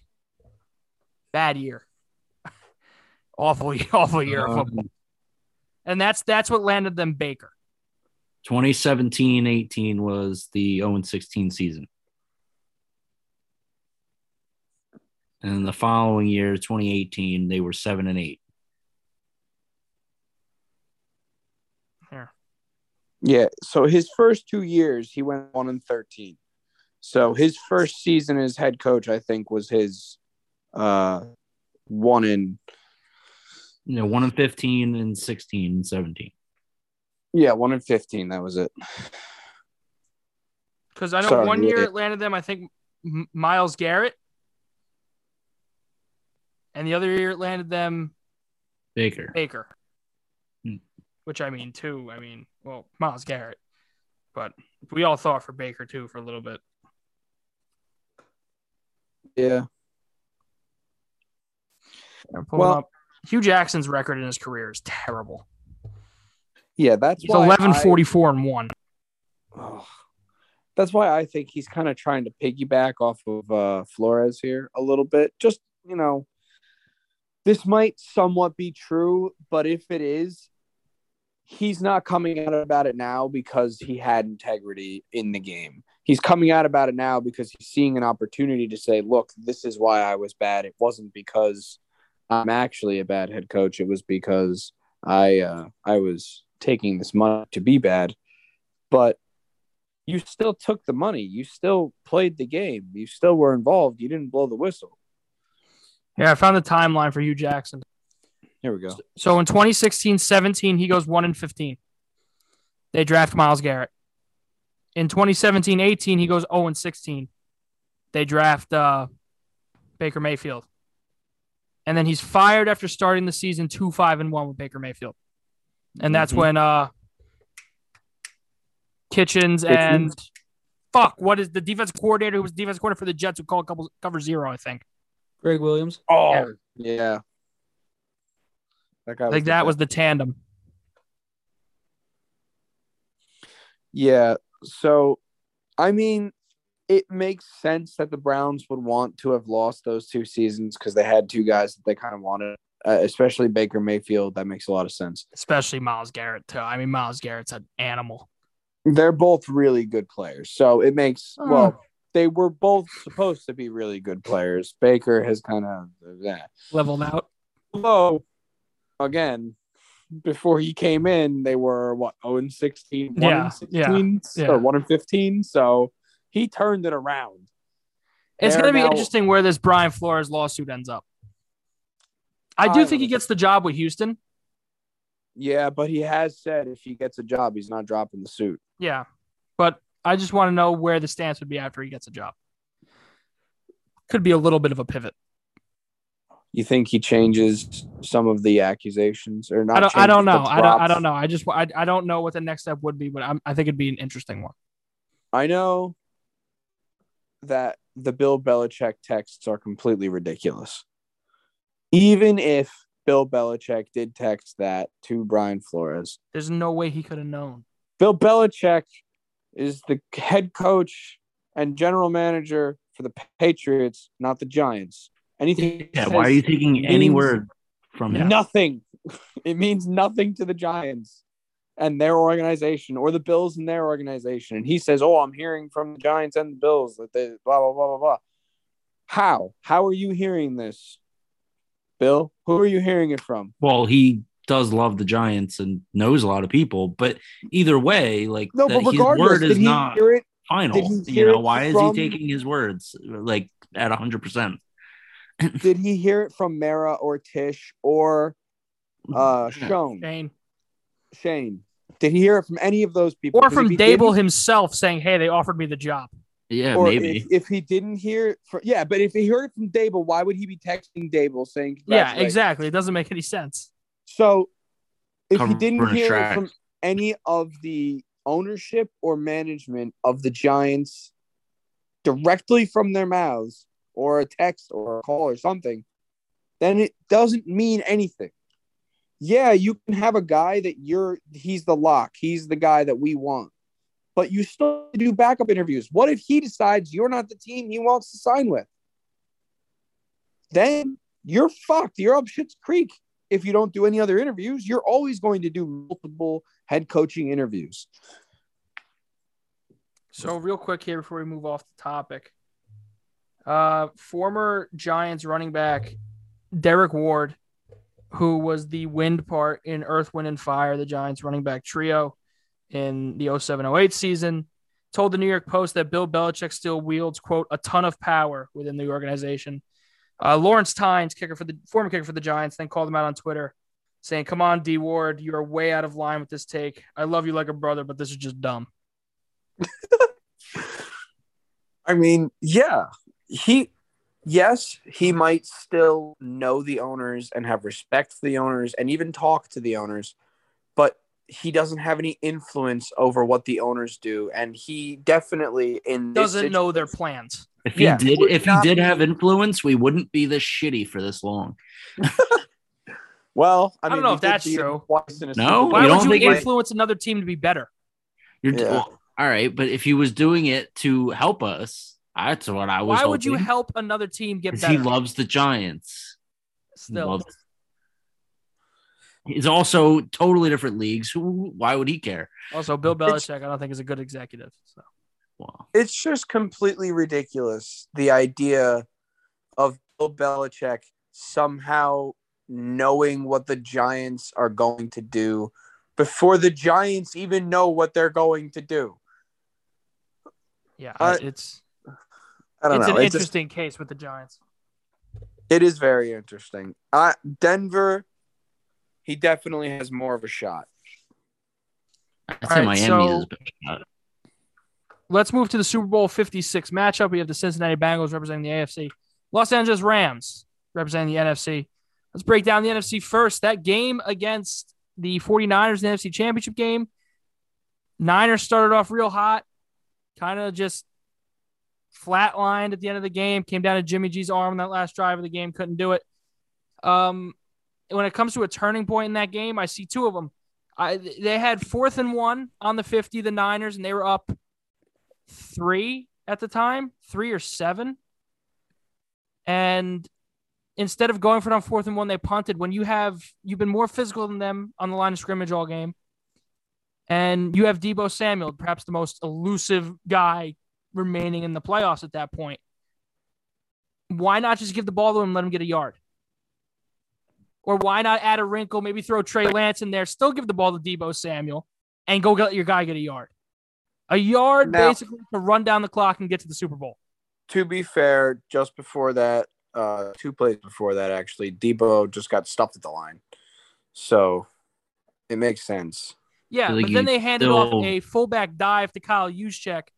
Bad year. awful, awful year of Um, football. And that's that's what landed them Baker. 2017 18 was the 0 16 season. And the following year, 2018, they were 7 and 8. Here. Yeah. So his first two years, he went one and thirteen. So his first season as head coach, I think, was his uh one in You know, 1 in 15 and 16 and 17. yeah one in fifteen. That was it. Because I know Sorry, one year yeah. it landed them, I think, M- Myles Garrett. And the other year it landed them Baker. Baker. Which I mean, too. I mean, well, Myles Garrett. But we all thought for Baker, too, for a little bit. Yeah. Well- up. Hue Jackson's record in his career is terrible. Yeah. That's He's why 11 I- and 1. Ugh. That's why I think he's kind of trying to piggyback off of uh, Flores here a little bit. Just, you know, this might somewhat be true, but if it is, he's not coming out about it now because he had integrity in the game. He's coming out about it now because he's seeing an opportunity to say, look, this is why I was bad. It wasn't because I'm actually a bad head coach. It was because I uh, I was taking this money to be bad. But you still took the money. You still played the game. You still were involved. You didn't blow the whistle. Yeah, I found the timeline for Hue Jackson. Here we go. So in 2016 17, he goes 1 and 15. They draft Myles Garrett. In 2017 18, he goes 0 and 16. They draft uh, Baker Mayfield. And then he's fired after starting the season 2 5 and 1 with Baker Mayfield. And that's Mhm. when uh, Kitchens and Kitchens. fuck, what is the defense coordinator who was defense coordinator for the Jets who called couple cover zero, I think. Gregg Williams. Oh, Yeah. yeah. That guy think that best. was the tandem. Yeah. So, I mean, it makes sense that the Browns would want to have lost those two seasons because they had two guys that they kind of wanted, uh, especially Baker Mayfield. That makes a lot of sense. especially Myles Garrett too. I mean, Myles Garrett's an animal. They're both really good players. So it makes, Oh. well, they were both supposed to be really good players. Baker has kind of, yeah. Leveled out. Although, again, before he came in, they were what 0 and 16, 1 Yeah, and 16, yeah. or 1 and 15. So he turned it around. It's going to be now- interesting where this Brian Flores lawsuit ends up. I do I think he gets the job with Houston. Yeah, but he has said if he gets a job, he's not dropping the suit. Yeah, but I just want to know where the stance would be after he gets a job. Could be a little bit of a pivot. You think he changes some of the accusations or not? I don't. I don't know. I don't. I don't know. I just. I, I don't know what the next step would be, but I'm, I think it'd be an interesting one. I know that the Bill Belichick texts are completely ridiculous. Even if Bill Belichick did text that to Brian Flores, There's no way he could have known. Bill Belichick is the head coach and general manager for the Patriots, not the Giants. Anything Yeah, why are you taking any word from him? Nothing. It means nothing to the Giants and their organization or the Bills and their organization. And he says, Oh, I'm hearing from the Giants and the Bills that they blah, blah, blah, blah, blah. How? How are you hearing this, Bill? Who are you hearing it from? Well, he does love the Giants and knows a lot of people, but either way, like No, but his word is not final. You know, why is from- he taking his words like at hundred percent? Did he hear it from Mara or Tisch or uh Shone, Shane. Shane? Did he hear it from any of those people? Or from Daboll himself saying, "Hey, they offered me the job." Yeah, or maybe. if, if he didn't hear it from yeah, but if he heard it from Daboll, why would he be texting Daboll saying Yeah, exactly. It doesn't make any sense. So if he didn't his hear it from any of the ownership or management of the Giants directly from their mouths or a text or a call or something, then it doesn't mean anything. Yeah, you can have a guy that you're he's the lock, he's the guy that we want. But you still do backup interviews. What if he decides you're not the team he wants to sign with? Then you're fucked. You're up shit's creek if you don't do any other interviews, you're always going to do multiple head coaching interviews. So real quick here before we move off the topic. Uh former Giants running back Derrick Ward, who was the wind part in Earth, Wind, and Fire, the Giants running back trio in the 0708 season, told the New York Post that Bill Belichick still wields, quote, a ton of power within the organization. Uh, Lawrence Tynes, kicker for the former kicker for the Giants, then called him out on Twitter saying, Come on, D Ward, you are way out of line with this take. I love you like a brother, but this is just dumb. I mean, yeah, he, yes, he might still know the owners and have respect for the owners and even talk to the owners, but he doesn't have any influence over what the owners do. And he definitely in Doesn't know their plans. If he Yeah, did, if he did be- have influence, we wouldn't be this shitty for this long. Well, I, I don't know if that's true. in No? Why You would don't you think it- influence another team to be better? You're Yeah. well, all right, but if he was doing it to help us, that's what I was. Why would you help another team get better? He loves the Giants. He Still, loves- He's also totally different leagues. Who? Why would he care? also Bill It's- Belichick, I don't think is a good executive. So Well, it's just completely ridiculous the idea of Bill Belichick somehow knowing what the Giants are going to do before the Giants even know what they're going to do. yeah, Uh, it's I don't it's know. an It's just- interesting case with the Giants. it is very interesting. Uh, Denver, he definitely has more of a shot. I'd say right, Miami so- is best shot. Let's move to the Super Bowl 56 matchup. We have the Cincinnati Bengals representing the AFC, Los Angeles Rams representing the NFC. Let's break down the NFC first. That game against the 49ers in the NFC Championship game. Niners started off real hot, kind of just flatlined at the end of the game. Came down to Jimmy G's arm that last drive of the game, couldn't do it. Um, when it comes to a turning point in that game, I see two of them. I, they had fourth and one on the 50, the Niners, and they were up three at the time, three or seven. And instead of going for it on fourth and one, they punted. When you have you've been more physical than them on the line of scrimmage all game, and you have Deebo Samuel, perhaps the most elusive guy remaining in the playoffs at that point. Why not just give the ball to him and let him get a yard? Or why not add a wrinkle, maybe throw Trey Lance in there, still give the ball to Deebo Samuel, and go get your guy get a yard. A yard Now- basically to run down the clock and get to the Super Bowl. To be fair, just before that, uh, two plays before that, actually, Deebo just got stuffed at the line. So it makes sense. Yeah, Like but then they handed off still- a fullback dive to Kyle Juszczyk,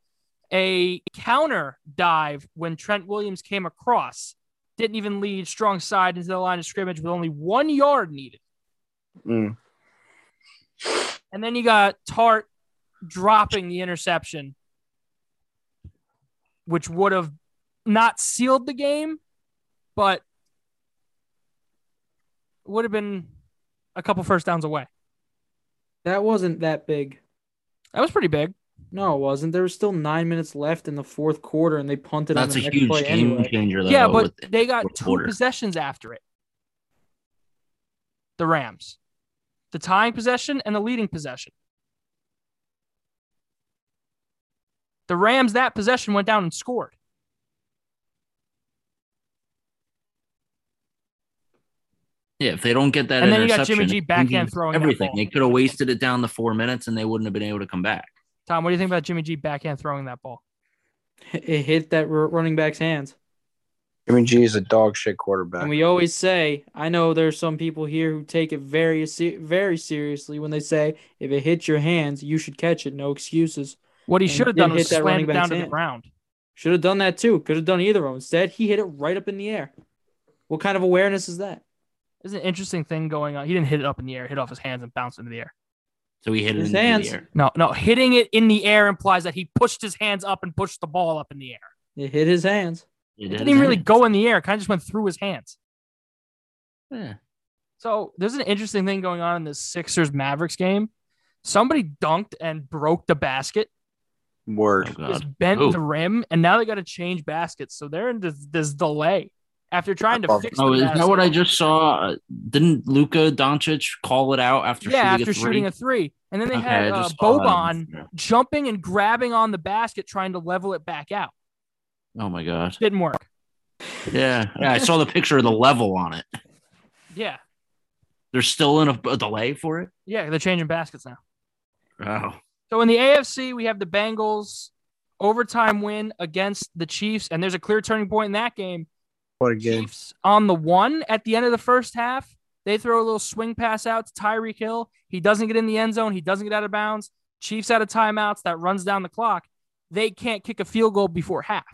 a counter dive when Trent Williams came across. Didn't even lead strong side into the line of scrimmage with only one yard needed. Mm. And then you got Tartt dropping the interception, which would have not sealed the game, but would have been a couple first downs away. That wasn't that big. That was pretty big. No, it wasn't. There was still nine minutes left in the fourth quarter, and they punted That's on a next huge play game anyway. changer, though. yeah, but they got fourth two quarter. possessions after it. The Rams, the tying possession and the leading possession. The Rams that possession went down and scored. yeah, if they don't get that, And then you got Jimmy interception, G it backhand changes throwing that everything. ball. They could have wasted it down the four minutes, and they wouldn't have been able to come back. Tom, what do you think about Jimmy G backhand throwing that ball? It hit that running back's hands. Jimmy G is a dog shit quarterback. And we always say, I know there's some people here who take it very, very seriously when they say, if it hits your hands, you should catch it. No excuses. What he should have done was hit slam it down back's to the ground. Should have done that too. Could have done either of them. Instead, he hit it right up in the air. What kind of awareness is that? There's an interesting thing going on. He didn't hit it up in the air, hit off his hands and bounced into the air. So he hit His into hands. the air. No, no, hitting it in the air implies that he pushed his hands up and pushed the ball up in the air. It hit his hands. It It didn't even really hands. go in the air. Kind of just went through his hands. Yeah. So there's an interesting thing going on in this Sixers Mavericks game. Somebody dunked and broke the basket, Word. Oh, just bent Who? the rim, and now they got to change baskets. So they're in this, this delay after trying to love fix. Oh, the is that what I just saw? Uh, Didn't Luka Doncic call it out after Yeah, shooting after a three? shooting a three, and then they Okay, had uh, just saw that. Boban jumping and grabbing on the basket, trying to level it back out. Oh my god. Didn't work. Yeah, yeah. I saw the picture of the level on it. Yeah, There's still in a, a delay for it. yeah, they're changing baskets now. Oh, So in the AFC, we have the Bengals overtime win against the Chiefs, and there's a clear turning point in that game. What a game. Chiefs on the one at the end of the first half. They throw a little swing pass out to Tyreek Hill. He doesn't get in the end zone. He doesn't get out of bounds. Chiefs out of timeouts. That runs down the clock. They can't kick a field goal before half.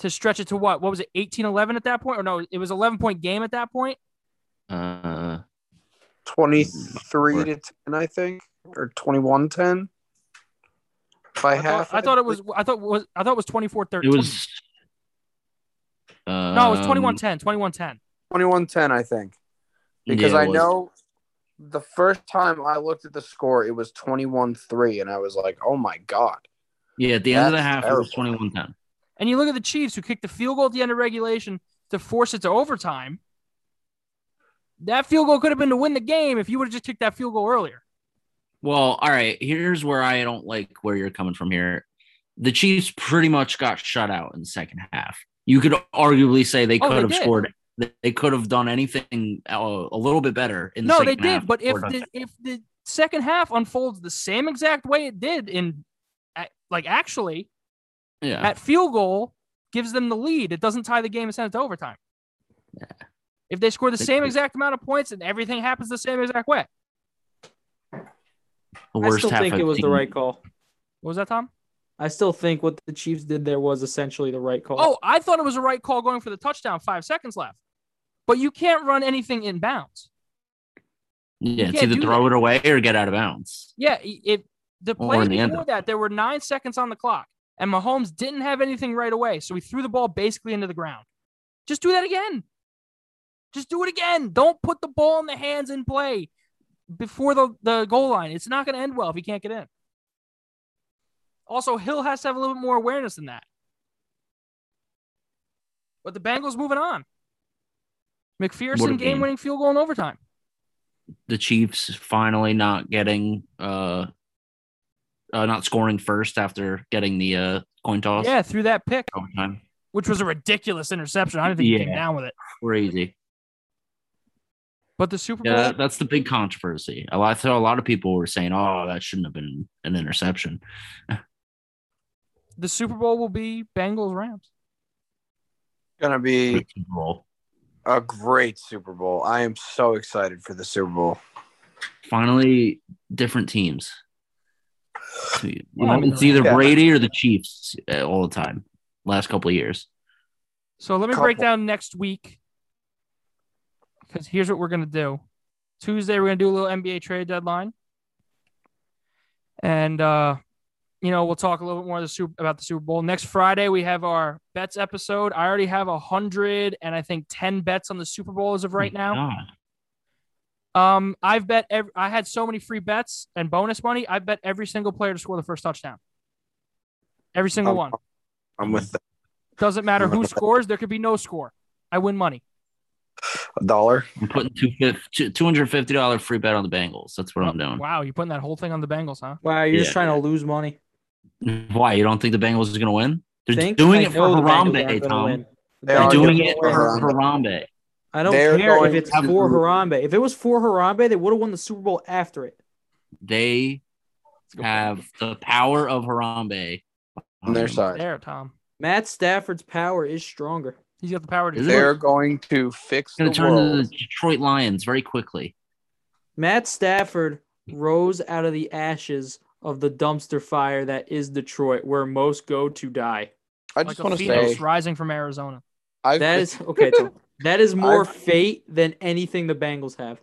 To stretch it to what? What was it? 18 11 at that point? Or no, it was 11 point game at that point. uh, 23 to 10, I think, or 21 10. By I half. thought, I thought it was I thought was I thought it was 24 it was. Uh, no, it was 21 10. 21 10. 21 10, I think. Because I know the first time I looked at the score, it was 21 3, and I was like, oh my God. Yeah, at the end of the That's half, it was terrible. 21 10. And you look at the Chiefs who kicked the field goal at the end of regulation to force it to overtime. That field goal could have been to win the game if you would have just kicked that field goal earlier. Well, all right. Here's where I don't like where you're coming from here. The Chiefs pretty much got shut out in the second half. You could arguably say they Oh, could they have did. scored. They could have done anything uh, a little bit better in the No, they second half did. But if the if the second half unfolds the same exact way it did in, like actually, yeah, that field goal gives them the lead. It doesn't tie the game and send it to overtime. If they score the They same could- exact amount of points and everything happens the same exact way. the I still half think it was the right call. What was that, Tom? I still think what the Chiefs did there was essentially the right call. Oh, I thought it was a right call going for the touchdown. Five seconds left, but you can't run anything in bounds. Yeah, it's either throw that. it away or get out of bounds. Yeah, i- if the play in the before that, there were nine seconds on the clock, and Mahomes didn't have anything right away, so he threw the ball basically into the ground. Just do that again. Just do it again. Don't put the ball in the hands in play before the, the goal line. It's not going to end well if he can't get in. Also, Hill has to have a little bit more awareness than that. But the Bengals moving on. McPherson game. game winning field goal in overtime. The Chiefs finally not getting uh, uh not scoring first after getting the uh coin toss. Yeah, through that pick, Overtime. which was a ridiculous interception. I didn't think he came down with it. Crazy. But the Super Bowl. Yeah, that's the big controversy. A lot, so a lot of people were saying, "Oh, that shouldn't have been an interception." the Super Bowl will be Bengals Rams. Going to be Super Bowl. a great Super Bowl. I am so excited for the Super Bowl. Finally, different teams. So, Well, I know, mean, it's either yeah. Brady or the Chiefs uh, all the time. Last couple of years. So let me break down next week because here's what we're gonna do. Tuesday we're gonna do a little NBA trade deadline, and uh, you know we'll talk a little bit more the super, about the Super Bowl. Next Friday we have our bets episode. I already have a hundred and I think ten bets on the Super Bowl as of right Oh, now. God. Um, I've bet every, I had so many free bets and bonus money. I bet every single player to score the first touchdown. Every single Um, one. I'm with that. Doesn't matter who scores. There could be no score. I win money. a dollar. I'm putting two two hundred fifty dollar free bet on the Bengals. That's what I'm doing. Wow, you're putting that whole thing on the Bengals, huh? Wow, you're just trying to lose money. Why you don't think the Bengals is going to win? They're Think? doing it for know the Bengals aren't Harambe, Tom. They They're are Bengals doing it for win. Harambe. I don't They're care if it's for Harambe. If it was for Harambe, they would have won the Super Bowl after it. They have the power of Harambe On their side. There, Tom. Matt Stafford's power is stronger. He's got the power to Is do it? it. They're going to fix going to turn world. into the Detroit Lions very quickly. Matt Stafford rose out of the ashes of the dumpster fire that is Detroit, where most go to die. I just a want to phoenix say rising from Arizona. I've That been, is okay. Tom. That is more I've- fate than anything the Bengals have.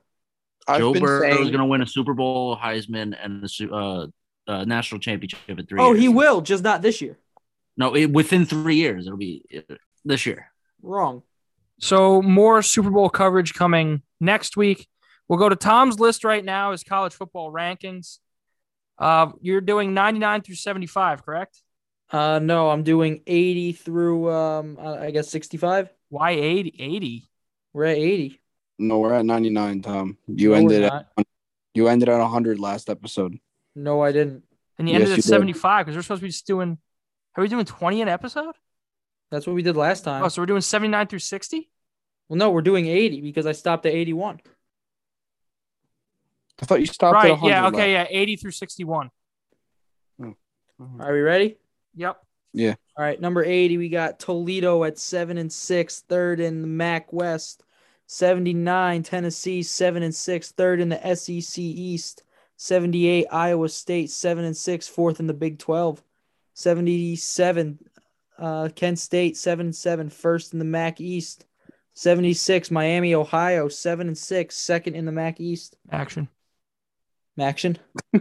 I've Joe been Burrow is going to win a Super Bowl, Heisman, and a su- uh, uh, national championship in three Oh, years. he will, just not this year. No, it, within three years, it'll be uh, this year. Wrong. So more Super Bowl coverage coming next week. We'll go to Tom's list right now is college football rankings. Uh, you're doing 99 through 75, correct? Uh, no, I'm doing 80 through um, I guess 65. Why 80? 80? We're at 80. no, we're at 99, Tom. You No, ended at you ended at 100 last episode. No, I didn't. And you Yes, ended at did. 75 because we're supposed to be just doing. Are we doing 20 an episode? That's what we did last time. Oh, so we're doing 79 through 60? Well, no, we're doing 80 because I stopped at 81. I thought you stopped at Right. 100. Yeah. Okay. Yeah. 80 through 61. Are we ready? Yep. Yeah. All right, number 80, we got Toledo at 7 and 6, third in the MAC West. 79, Tennessee, 7 and 6, third in the SEC East. 78, Iowa State, 7 and 6, fourth in the Big 12. 77, uh, Kent State, 7 and 7, first in the MAC East. 76, Miami, Ohio, 7 and 6, second in the MAC East. Action. Action.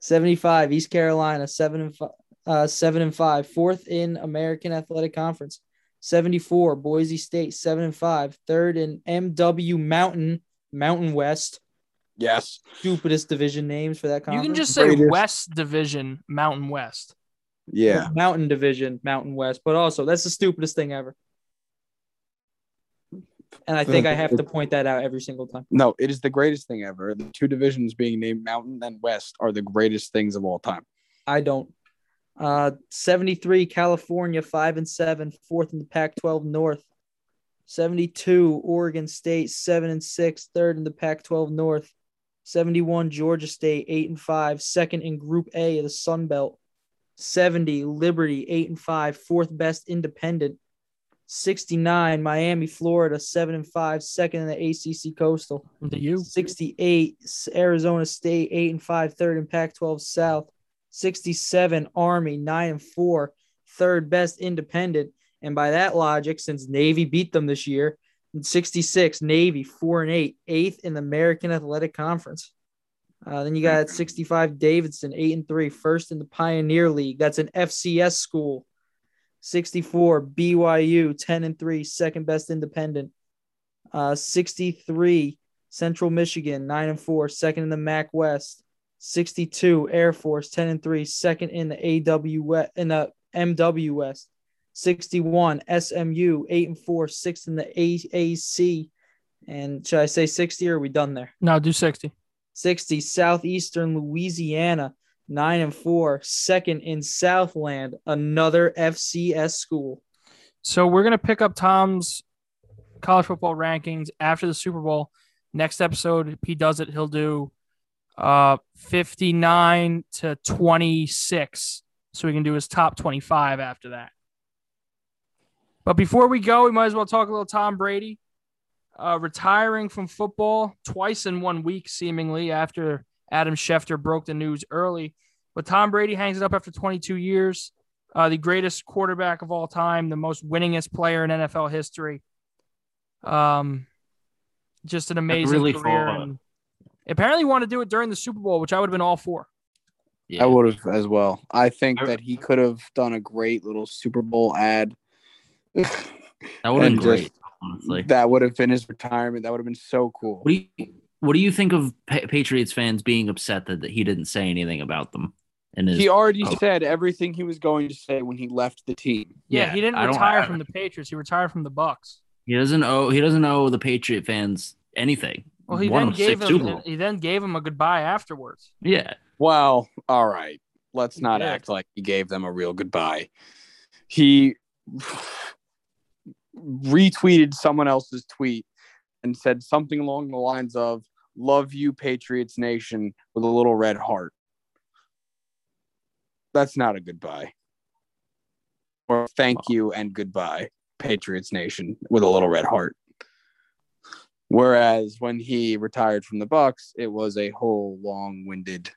75 East Carolina 7 and 5 uh 7 and 5 fourth in American Athletic Conference 74 Boise State 7 and 5 third in MW Mountain Mountain West Yes. stupidest division names for that You can just say Greatest. West Division, Mountain West. Yeah. Mountain Division Mountain West but also that's the stupidest thing ever and I think I have to point that out every single time No, it is the greatest thing ever. The two divisions being named Mountain and West are the greatest things of all time. I don't. Uh, 73 California, five and seven, fourth in the Pac-12 North. 72 Oregon State, seven and six, third in the Pac-12 North. 71 Georgia State, eight and five, second in Group A of the Sun Belt. 70 Liberty, eight and five, fourth best independent. 69 Miami, Florida, seven and five, second in the ACC Coastal. To you. 68 Arizona State 8 and 5 third in Pac-12 South. 67 Army 9 and 4 third best independent. And by that logic since Navy beat them this year 66 Navy 4 and 8 eighth in the American Athletic Conference. Uh, then you got 65 Davidson 8 and 3 first in the Pioneer League. That's an FCS school 64 BYU 10 and 3 second best independent uh, 63 Central Michigan, nine and four, second in the MAC West. 62 Air Force, 10 and three, second in the AW West, in the MW West. 61 SMU, eight and four, sixth in the AAC. And should I say 60 or are we done there? No, do 60. 60 Southeastern Louisiana, nine and four, second in Southland, another FCS school. So we're gonna pick up Tom's college football rankings after the Super Bowl. Next episode, if he does it, he'll do uh 59 to 26. So we can do his top 25 after that. But before we go, we might as well talk a little Tom Brady. Uh, retiring from football twice in one week, seemingly after Adam Schefter broke the news early. But Tom Brady hangs it up after 22 years uh, the greatest quarterback of all time, the most winningest player in NFL history. Um, just an amazing really career. And apparently, wanted to do it during the Super Bowl, which I would have been all for. Yeah. I would have as well. I think that he could have done a great little Super Bowl ad. That would have been great, just- honestly. that would have been his retirement. That would have been so cool. What do you What do you think of Pa- Patriots fans being upset that, that he didn't say anything about them? And his, He already Oh. said everything he was going to say when he left the team. Yeah, he didn't I retire from the Patriots. He retired from the Bucs. He doesn't owe. He doesn't owe the Patriot fans anything. Well, he Won then gave six him. He then gave him a goodbye afterwards. Yeah, Well, all right. Let's not did. act like he gave them a real goodbye. He retweeted someone else's tweet and said something along the lines of "Love you, Patriots Nation," with a little red heart. That's not a goodbye. Or thank you and goodbye, Patriots Nation, with a little red heart. Whereas when he retired from the Bucs, it was a whole long-winded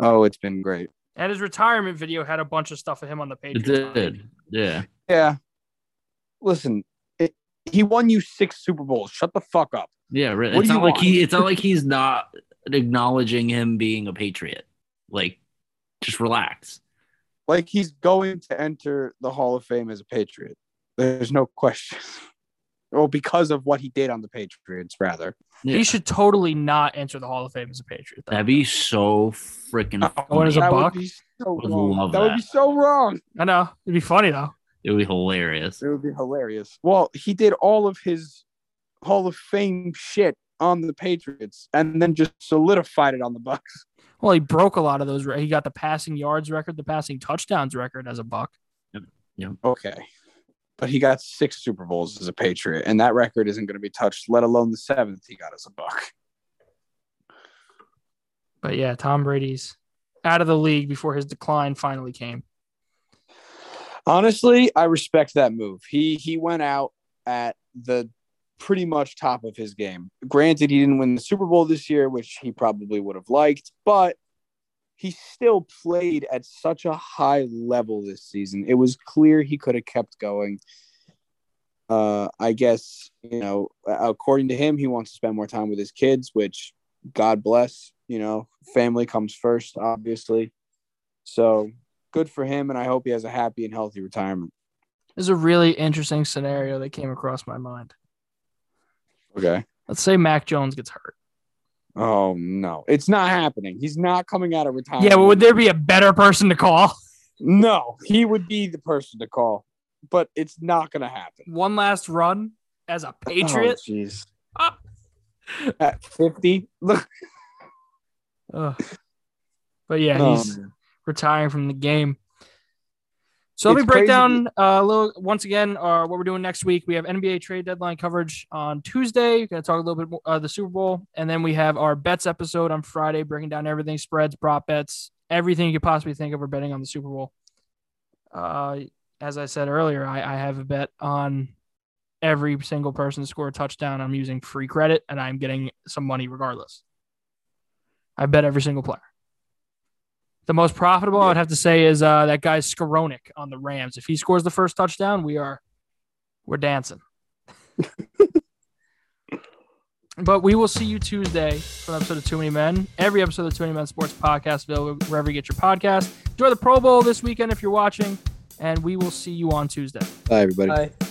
Oh, it's been great. And his retirement video had a bunch of stuff of him on the It did. Yeah. Yeah. Listen, it, he won you six Super Bowls. Shut the fuck up. Yeah. Right. What It's not like want? he it's not like he's not acknowledging him being a patriot. Like just relax. Like he's going to enter the Hall of Fame as a Patriot. There's no question. well, because of what he did on the Patriots, rather. Yeah. He should totally not enter the Hall of Fame as a Patriot. though. That'd be so freaking oh, Going as a funny. that Buc? would be so Would wrong. love that would be so wrong. I know. It'd be funny though. It would be hilarious. It would be hilarious. Well, he did all of his Hall of Fame shit on the Patriots and then just solidified it on the Bucs. Well, he broke a lot of those. He got the passing yards record, the passing touchdowns record as a Buc. Yeah. Okay. But he got six Super Bowls as a Patriot, and that record isn't going to be touched, let alone the seventh he got as a Buc. But yeah, Tom Brady's out of the league before his decline finally came. Honestly, I respect that move. He he went out at the pretty much top of his game. Granted, he didn't win the Super Bowl this year, which he probably would have liked, but he still played at such a high level this season. It was clear he could have kept going. Uh, I guess you know, according to him, he wants to spend more time with his kids, which God bless. You know, family comes first, obviously. So good for him, and I hope he has a happy and healthy retirement. There's a really interesting scenario that came across my mind. Okay. Let's say Mac Jones gets hurt. Oh no, it's not happening. He's not coming out of retirement. Yeah, but would there be a better person to call? No, he would be the person to call, but it's not going to happen. One last run as a Patriot. Oh, Jeez. Ah. At fifty, look. Ugh. But yeah, Oh, he's man. Retiring from the game. So let me break crazy down uh, a little once again uh, what we're doing next week. We have NBA trade deadline coverage on Tuesday. We're going to talk a little bit more uh, the Super Bowl, and then we have our bets episode on Friday, breaking down everything spreads, prop bets, everything you could possibly think of for betting on the Super Bowl. Uh, as I said earlier, I, I have a bet on every single person to score a touchdown. I'm using free credit, and I'm getting some money regardless. I bet every single player. The most profitable, I would have to say, is uh, that guy Skowronek on the Rams. If he scores the first touchdown, we are we're dancing. but we will see you Tuesday for an episode of Too Many Men. Every episode of Too Many Men Sports Podcast, available wherever you get your podcast. Enjoy the Pro Bowl this weekend if you're watching, and we will see you on Tuesday. Bye, everybody. Bye.